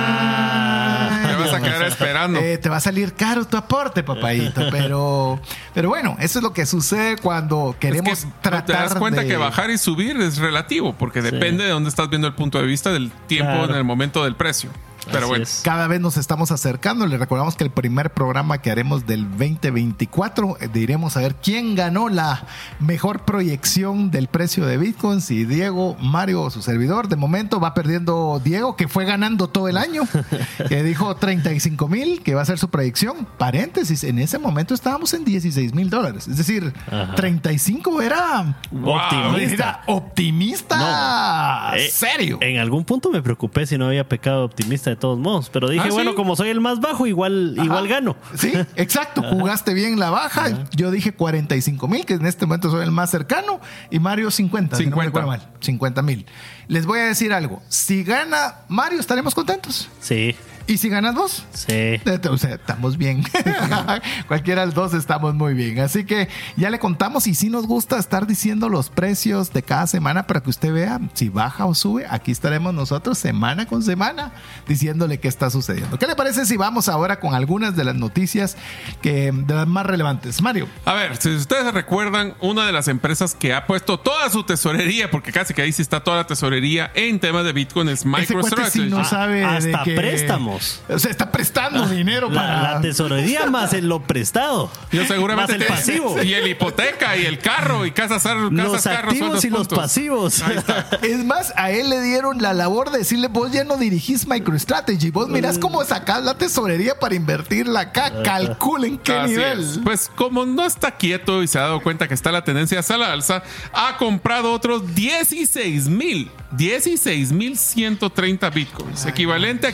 Speaker 2: A quedar esperando.
Speaker 1: Eh, te va a salir caro tu aporte, papadito, pero, pero bueno, eso es lo que sucede cuando
Speaker 2: Es
Speaker 1: queremos
Speaker 2: que
Speaker 1: tratar
Speaker 2: te das cuenta
Speaker 1: de-
Speaker 2: que bajar y subir es relativo, porque depende de dónde estás viendo el punto de vista del tiempo
Speaker 3: Claro.
Speaker 2: en el momento del precio. Pero
Speaker 3: Así
Speaker 2: bueno.
Speaker 3: es.
Speaker 1: Cada vez nos estamos acercando. Le recordamos que el primer programa que haremos del 2024 eh, diremos a ver quién ganó la mejor proyección del precio de Bitcoin. Si Diego, Mario o su servidor. De momento va perdiendo Diego, que fue ganando todo el año, que dijo 35 mil, que va a ser su proyección. Paréntesis, en ese momento estábamos en 16 mil dólares. Es decir,
Speaker 3: Ajá.
Speaker 1: 35 era,
Speaker 3: Optimista.
Speaker 1: era optimista.
Speaker 3: No. Eh,
Speaker 1: serio.
Speaker 3: En algún punto me preocupé si no había pecado optimista de todos modos, pero dije,
Speaker 2: ¿Ah, sí?
Speaker 3: bueno, como soy el más bajo, igual,
Speaker 1: Ajá.
Speaker 3: igual gano.
Speaker 1: Sí, exacto. Jugaste bien la baja. Yo dije 45 mil, que en este momento soy el más cercano. Y Mario 50. si no me
Speaker 2: 50.
Speaker 1: recuerdo mal. 50 mil. Les voy a decir algo. Si gana Mario, estaremos contentos.
Speaker 3: Sí,
Speaker 1: ¿Y si ganas vos?
Speaker 3: sí.
Speaker 1: Eh, O sea, estamos bien. Cualquiera de los dos estamos muy bien. Así que ya le contamos y si nos gusta estar diciendo los precios de cada semana para que usted vea si baja o sube. Aquí estaremos nosotros semana con semana diciéndole qué está sucediendo. ¿Qué le parece si vamos ahora con algunas de las noticias que de las más relevantes? Mario.
Speaker 2: A ver, si ustedes recuerdan, una de las empresas que ha puesto toda su tesorería, porque casi que ahí sí está toda la tesorería en temas de Bitcoin es MicroStrategy.
Speaker 1: sí no
Speaker 3: Ah,
Speaker 1: sabe de
Speaker 3: hasta
Speaker 1: que-
Speaker 3: préstamos.
Speaker 1: O sea, está prestando dinero
Speaker 3: La,
Speaker 1: para
Speaker 3: la tesorería más en lo prestado.
Speaker 2: Yo seguramente
Speaker 3: Más el pasivo.
Speaker 2: Y el hipoteca y el carro y casas, casas
Speaker 3: Los
Speaker 2: carros,
Speaker 3: activos
Speaker 2: sueldos,
Speaker 3: y los pasivos.
Speaker 1: Es más, a él le dieron la labor de decirle, vos ya no dirigís MicroStrategy, vos mirás
Speaker 3: Mm.
Speaker 1: cómo sacás la tesorería para invertirla acá, calculen qué
Speaker 2: Así
Speaker 1: nivel.
Speaker 2: es. Pues como no está quieto y se ha dado cuenta que está la tendencia hacia la alza, ha comprado otros 16 mil, 16 mil 130 bitcoins, equivalente a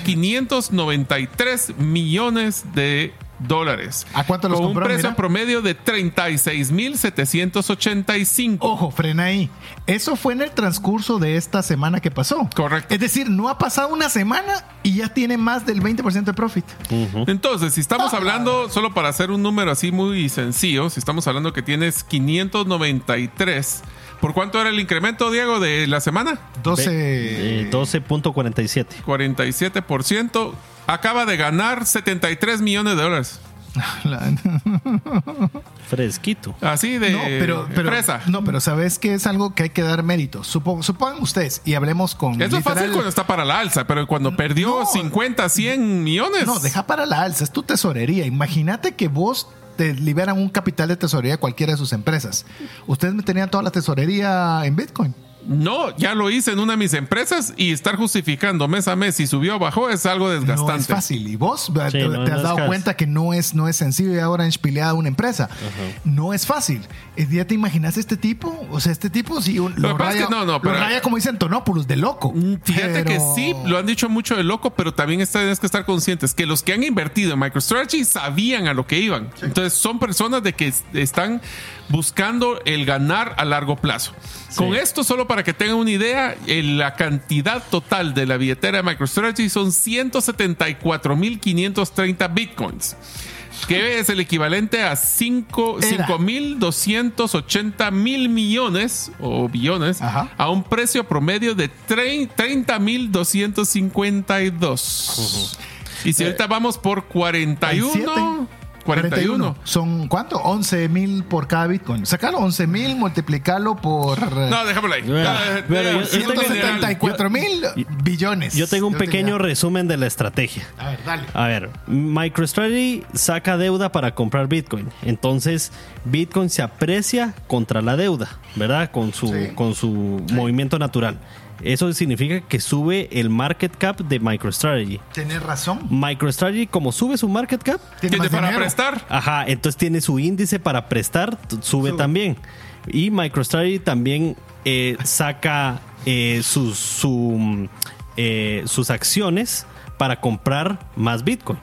Speaker 2: 593 millones de dólares.
Speaker 1: ¿A cuánto los
Speaker 2: Con
Speaker 1: compró?
Speaker 2: un precio
Speaker 1: Mira.
Speaker 2: promedio de 36 mil 785.
Speaker 1: Ojo, frena ahí. Eso fue en el transcurso de esta semana que pasó.
Speaker 2: Correcto.
Speaker 1: Es decir, no ha pasado una semana y ya tiene más del 20% de profit.
Speaker 2: Entonces, si estamos hablando, solo para hacer un número así muy sencillo, si estamos hablando que tienes 593, ¿por cuánto era el incremento, Diego, de la semana?
Speaker 1: 12.
Speaker 3: Eh, 12.47.
Speaker 2: 47%. Acaba de ganar 73 millones de dólares.
Speaker 1: La-
Speaker 3: Fresquito.
Speaker 2: Así de
Speaker 1: No, pero, pero,
Speaker 2: fresa.
Speaker 1: no, pero sabes que es algo que hay que dar mérito. Supo- supongan ustedes y hablemos con.
Speaker 2: Eso es fácil cuando está para la alza, pero cuando perdió
Speaker 1: No.
Speaker 2: 50, 100 millones.
Speaker 1: No, deja para la alza, es tu tesorería. Imagínate que vos te liberan un capital de tesorería cualquiera de sus empresas. Ustedes tenían toda la tesorería en Bitcoin.
Speaker 2: No, ya lo hice en una de mis empresas y estar justificando mes a mes si subió o bajó es algo desgastante.
Speaker 1: No es fácil. Y vos te,
Speaker 3: no,
Speaker 1: te has dado cuenta que no es, no es sencillo y ahora enspileada una empresa. No es fácil. Eh, ¿Ya te imaginas este tipo? O sea, este tipo sí un-
Speaker 2: Lo
Speaker 1: lo,
Speaker 2: es
Speaker 1: raya,
Speaker 2: que no, no,
Speaker 1: lo
Speaker 2: pero-
Speaker 1: raya como dicen Tonópolis, de loco.
Speaker 2: Mm, Fíjate que sí, lo han dicho mucho de loco, pero también tienes que estar conscientes que los que han invertido en MicroStrategy sabían a lo que iban. Entonces son personas de que es- están buscando el ganar a largo plazo. Con esto, solo para que tengan una idea, eh, la cantidad total de la billetera de MicroStrategy son 174.530 bitcoins. Que es el equivalente a cinco-
Speaker 1: Era.
Speaker 2: 5.280 mil millones o billones
Speaker 1: Ajá.
Speaker 2: a un precio promedio de trein- 30.252. Y si ahorita vamos por 41, 41.
Speaker 1: ¿Son cuánto? 11 mil por cada Bitcoin. Sacalo 11 mil, multiplicarlo por
Speaker 2: No, déjamelo ahí.
Speaker 3: Bueno,
Speaker 2: eh,
Speaker 3: yo- yo tengo-
Speaker 1: 174 mil billones.
Speaker 3: Yo tengo un pequeño resumen de la estrategia.
Speaker 1: A ver, dale.
Speaker 3: A ver, MicroStrategy saca deuda para comprar Bitcoin. Entonces, Bitcoin se aprecia contra la deuda, ¿verdad? Con su,
Speaker 1: Sí.
Speaker 3: con su movimiento natural. Eso significa que sube el market cap de MicroStrategy.
Speaker 1: Tienes razón.
Speaker 3: MicroStrategy, como sube su market cap,
Speaker 2: Tiene para
Speaker 1: dinero.
Speaker 2: prestar.
Speaker 3: Ajá, entonces tiene su índice para prestar, sube,
Speaker 1: Sube.
Speaker 3: también. Y MicroStrategy también eh, saca eh, sus, su, mm, eh, sus acciones para comprar más Bitcoin.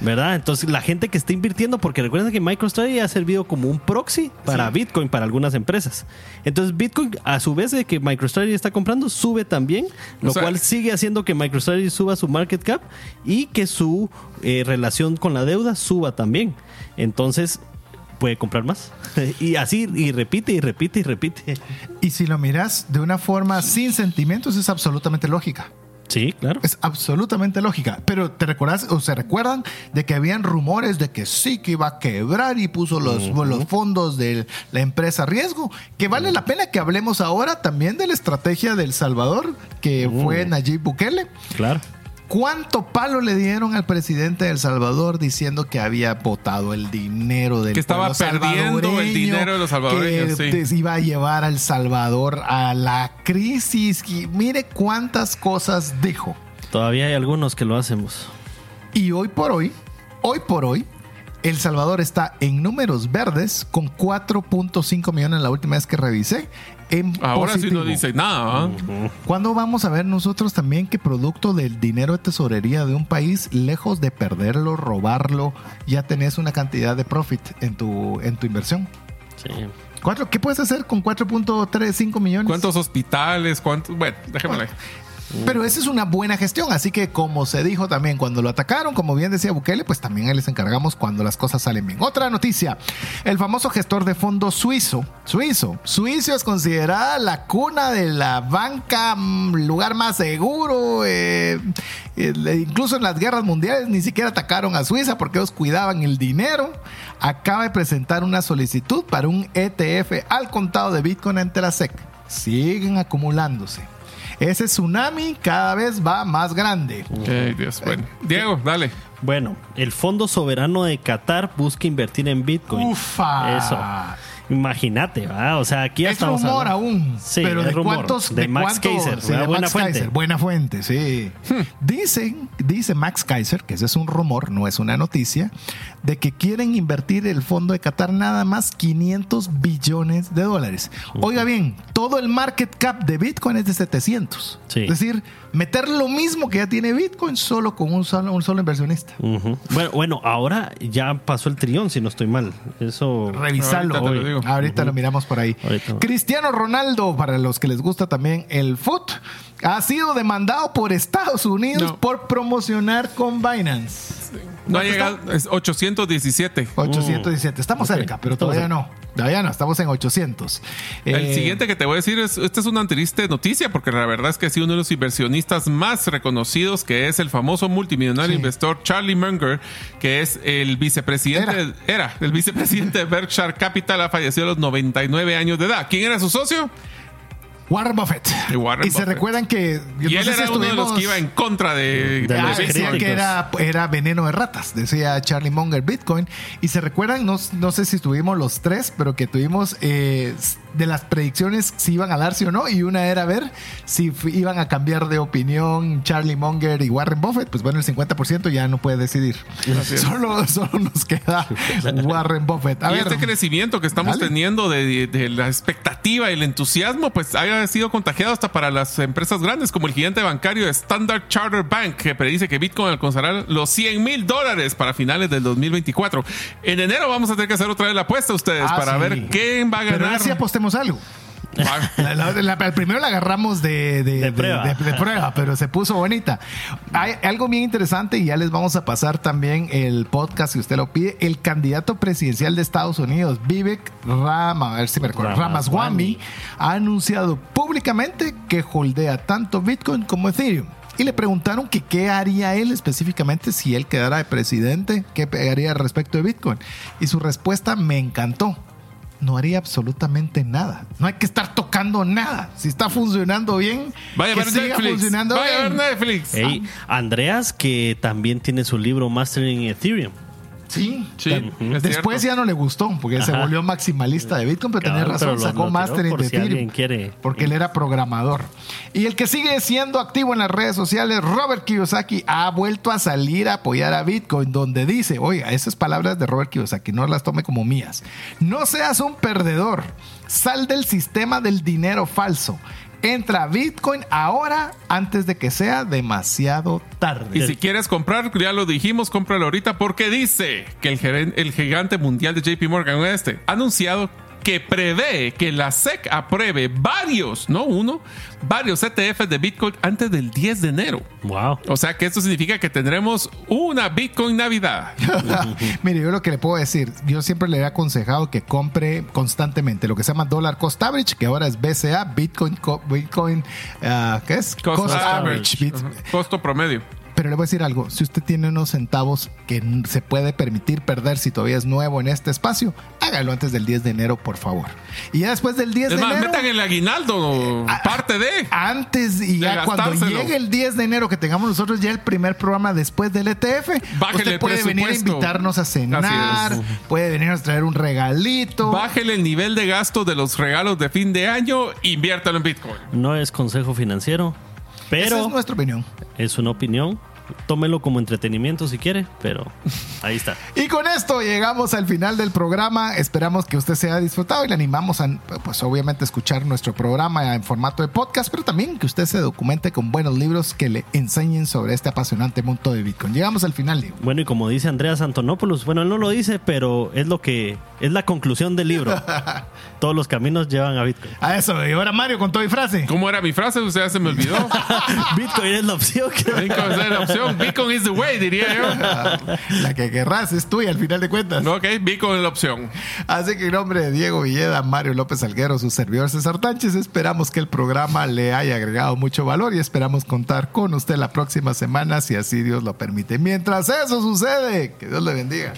Speaker 3: ¿Verdad? Entonces la gente que está invirtiendo, porque recuerden que MicroStrategy ha servido como un proxy para Bitcoin para algunas empresas. Entonces Bitcoin, a su vez de que MicroStrategy está comprando, sube también, lo
Speaker 2: O sea-
Speaker 3: cual sigue haciendo que MicroStrategy suba su market cap y que su eh, relación con la deuda suba también. Entonces puede comprar más. y así, y repite, y repite, y repite.
Speaker 1: Y si lo miras de una forma sin sentimientos, es absolutamente lógica.
Speaker 3: Sí, claro.
Speaker 1: Es absolutamente lógica. Pero te recuerdas o se recuerdan de que habían rumores de que sí que iba a quebrar y puso los, los fondos de la empresa a riesgo. Que vale la pena que hablemos ahora también de la estrategia del Salvador, que fue Nayib Bukele.
Speaker 3: Claro.
Speaker 1: ¿Cuánto palo le dieron al presidente de El Salvador diciendo que había votado el dinero del
Speaker 2: Que estaba
Speaker 1: pueblo
Speaker 2: perdiendo el dinero de los salvadoreños,
Speaker 1: Que
Speaker 2: sí.
Speaker 1: iba a llevar a El Salvador a la crisis. Y mire cuántas cosas dijo.
Speaker 3: Todavía hay algunos que lo hacemos.
Speaker 1: Y hoy por hoy, hoy por hoy, El Salvador está en números verdes con 4.5 millones la última vez que revisé. En
Speaker 2: Ahora sí
Speaker 1: positivo.
Speaker 2: no dice nada. ¿ah?
Speaker 1: ¿Cuándo vamos a ver nosotros también que producto del dinero de tesorería de un país, lejos de perderlo, robarlo, ya tenés una cantidad de profit en tu, en tu inversión?
Speaker 3: Sí.
Speaker 1: Cuatro, ¿Qué puedes hacer con 4.35 millones?
Speaker 2: ¿Cuántos hospitales? ¿Cuántos? Bueno, déjame ahí.
Speaker 1: Pero esa es una buena gestión, así que como se dijo también cuando lo atacaron, como bien decía Bukele, pues también les encargamos cuando las cosas salen bien. Otra noticia, el famoso gestor de fondos suizo, suizo, suizo es considerada la cuna de la banca, mm, lugar más seguro, eh, eh, incluso en las guerras mundiales ni siquiera atacaron a Suiza porque ellos cuidaban el dinero. Acaba de presentar una solicitud para un ETF al contado de Bitcoin ante la SEC. Siguen acumulándose. Ese tsunami cada vez va más grande.
Speaker 2: Ok, Dios. Bueno, Diego, dale.
Speaker 3: Bueno, el Fondo Soberano de Qatar busca invertir en Bitcoin.
Speaker 1: Ufa.
Speaker 3: Eso. Imagínate, ¿verdad? O sea, aquí ya
Speaker 1: Es
Speaker 3: estamos
Speaker 1: rumor
Speaker 3: hablando-
Speaker 1: aún.
Speaker 3: Sí,
Speaker 1: pero
Speaker 3: es
Speaker 1: de
Speaker 3: rumor.
Speaker 1: cuántos.
Speaker 3: De Max
Speaker 1: cuánto-
Speaker 3: Kaiser,
Speaker 1: sí,
Speaker 3: Buena
Speaker 1: Max
Speaker 3: fuente.
Speaker 1: Kaiser, buena fuente, sí. Dicen, dice Max Kaiser, que ese es un rumor, no es una noticia, de que quieren invertir el fondo de Qatar nada más 500 billones de dólares. Oiga bien, todo el market cap de Bitcoin es de 700.
Speaker 3: Sí.
Speaker 1: Es decir, meter lo mismo que ya tiene Bitcoin solo con un solo, un solo inversionista.
Speaker 3: Bueno, bueno, ahora ya pasó el trillón, si no estoy mal. Eso.
Speaker 1: Revisarlo.
Speaker 2: Ahorita lo
Speaker 1: miramos por ahí.
Speaker 3: Ahorita.
Speaker 1: Cristiano Ronaldo, para los que les gusta también el foot, ha sido demandado por Estados Unidos
Speaker 2: No.
Speaker 1: por promocionar con Binance.
Speaker 2: No ha
Speaker 1: ¿Cuánto
Speaker 2: llegado, es 817.
Speaker 1: 817. Estamos cerca, pero todavía no. Todavía no, estamos en 800.
Speaker 2: El
Speaker 1: Eh,
Speaker 2: siguiente que te voy a decir es, esta es una triste noticia porque la verdad es que ha sido uno de los inversionistas más reconocidos que es el famoso multimillonario
Speaker 1: Sí.
Speaker 2: inversor Charlie Munger, que es el vicepresidente, era. el vicepresidente de Berkshire Capital, ha fallecido a los 99 años de edad. ¿Quién era su socio?
Speaker 1: Warren Buffett.
Speaker 2: Y Warren
Speaker 1: y se
Speaker 2: Buffett.
Speaker 1: recuerdan que.
Speaker 2: Y
Speaker 1: no
Speaker 2: él
Speaker 1: sé si
Speaker 2: era uno de los que iba en contra de,
Speaker 3: De
Speaker 1: Ah,
Speaker 3: los
Speaker 1: decía que era, era veneno de ratas, decía Charlie Munger Bitcoin. Y se recuerdan, no, no sé si estuvimos los tres, pero que tuvimos eh, de las predicciones si iban a darse o no. Y una era ver si iban a cambiar de opinión Charlie Munger y Warren Buffett. Pues bueno, el 50% ya no puede decidir. Solo, solo nos queda Warren Buffett. A
Speaker 2: y
Speaker 1: ver,
Speaker 2: este crecimiento que estamos
Speaker 1: Dale.
Speaker 2: teniendo de, de la expectativa y el entusiasmo, pues haya sido contagiado hasta para las empresas grandes, como el gigante bancario Standard Charter Bank, que predice que Bitcoin alcanzará los 100 mil dólares para finales del 2024. En enero vamos a tener que hacer otra vez la apuesta a ustedes
Speaker 1: Ah,
Speaker 2: para
Speaker 1: sí.
Speaker 2: ver quién va a
Speaker 1: Pero
Speaker 2: ganar.
Speaker 1: sí apostemos algo. La, la- la- el primero la agarramos de, de-
Speaker 3: De prueba.
Speaker 1: de- de prueba, pero se puso bonita. Hay algo bien interesante y ya les vamos a pasar también el podcast si usted lo pide. El candidato presidencial de Estados Unidos, Vivek Rama, a ver si me recuerdo,
Speaker 3: Ramaswamy.
Speaker 1: Ramaswamy, ha anunciado públicamente que holdea tanto Bitcoin como Ethereum. Y le preguntaron que qué haría él específicamente si él quedara de presidente, qué haría respecto de Bitcoin. Y su respuesta me encantó no haría absolutamente nada. No hay que estar tocando nada. Si está funcionando bien,
Speaker 2: Vaya a
Speaker 1: que
Speaker 2: ver
Speaker 1: siga
Speaker 2: Netflix.
Speaker 1: funcionando
Speaker 2: Vaya a ver. Netflix.
Speaker 3: Ey, Andreas, que también tiene su libro Mastering Ethereum.
Speaker 1: Sí.
Speaker 2: Sí,
Speaker 1: Después ya no le gustó porque se volvió maximalista de Bitcoin, pero tenía
Speaker 3: Cabal,
Speaker 1: razón,
Speaker 3: pero
Speaker 1: sacó Mastering
Speaker 3: por
Speaker 1: de
Speaker 3: si
Speaker 1: Ethereum.
Speaker 3: alguien quiere.
Speaker 1: Porque él era programador. Y el que sigue siendo activo en las redes sociales, Robert Kiyosaki, ha vuelto a salir a apoyar a Bitcoin, donde dice, oiga, esas palabras de Robert Kiyosaki, no las tome como mías. No seas un perdedor. Sal del sistema del dinero falso. Entra Bitcoin ahora antes de que sea demasiado tarde.
Speaker 2: Y si quieres comprar, ya lo dijimos, cómpralo ahorita porque dice que el, el gigante mundial de JP Morgan este ha anunciado que prevé que la SEC apruebe varios, no uno, varios ETFs de Bitcoin antes del 10 de enero.
Speaker 3: Wow.
Speaker 2: O sea que esto significa que tendremos una Bitcoin Navidad.
Speaker 1: Mire, yo lo que le puedo decir, yo siempre le he aconsejado que compre constantemente lo que se llama Dollar Cost Average, que ahora es BCA, Bitcoin, co- Bitcoin, ah, ¿qué es?
Speaker 2: Cost, average.
Speaker 1: Bit-.
Speaker 2: Costo promedio.
Speaker 1: Pero le voy a decir algo, si usted tiene unos centavos que se puede permitir perder si todavía es nuevo en este espacio, hágalo antes del 10 de enero, por favor. Y ya después del 10
Speaker 2: Es
Speaker 1: de
Speaker 2: más,
Speaker 1: enero...
Speaker 2: metan el aguinaldo, parte de.
Speaker 1: Antes y ya cuando llegue el 10 de enero que tengamos nosotros ya el primer programa después del ETF,
Speaker 2: Bájele
Speaker 1: usted puede venir a invitarnos a cenar, puede venirnos a traer un regalito.
Speaker 2: Bájele el nivel de gasto de los regalos de fin de año, inviértalo en Bitcoin.
Speaker 3: No es consejo financiero,
Speaker 1: Esa
Speaker 3: pero
Speaker 1: es nuestra opinión.
Speaker 3: es una opinión. Tómelo como entretenimiento si quiere, pero ahí está.
Speaker 1: Y con esto llegamos al final del programa. Esperamos que usted se haya disfrutado y le animamos a, pues obviamente, escuchar nuestro programa en formato de podcast, pero también que usted se documente con buenos libros que le enseñen sobre este apasionante mundo de Bitcoin. Llegamos al final, Diego.
Speaker 3: Bueno, y como dice Andreas Antonopoulos, bueno, él no lo dice, pero es lo que es la conclusión del libro. Todos los caminos llevan a Bitcoin.
Speaker 1: A eso, y ahora Mario con toda mi frase.
Speaker 2: ¿Cómo era mi frase? Usted ya se me olvidó.
Speaker 3: Bitcoin es la opción. que-
Speaker 2: Bitcoin es la opción. Bitcoin is the way, diría yo.
Speaker 1: La que querrás es tuya al final de cuentas.
Speaker 2: Ok, Bitcoin es la opción.
Speaker 1: Así que en nombre de Diego Villeda, Mario López Alguero, su servidor César Tánchez, esperamos que el programa le haya agregado mucho valor y esperamos contar con usted la próxima semana, si así Dios lo permite. Mientras eso sucede, que Dios le bendiga.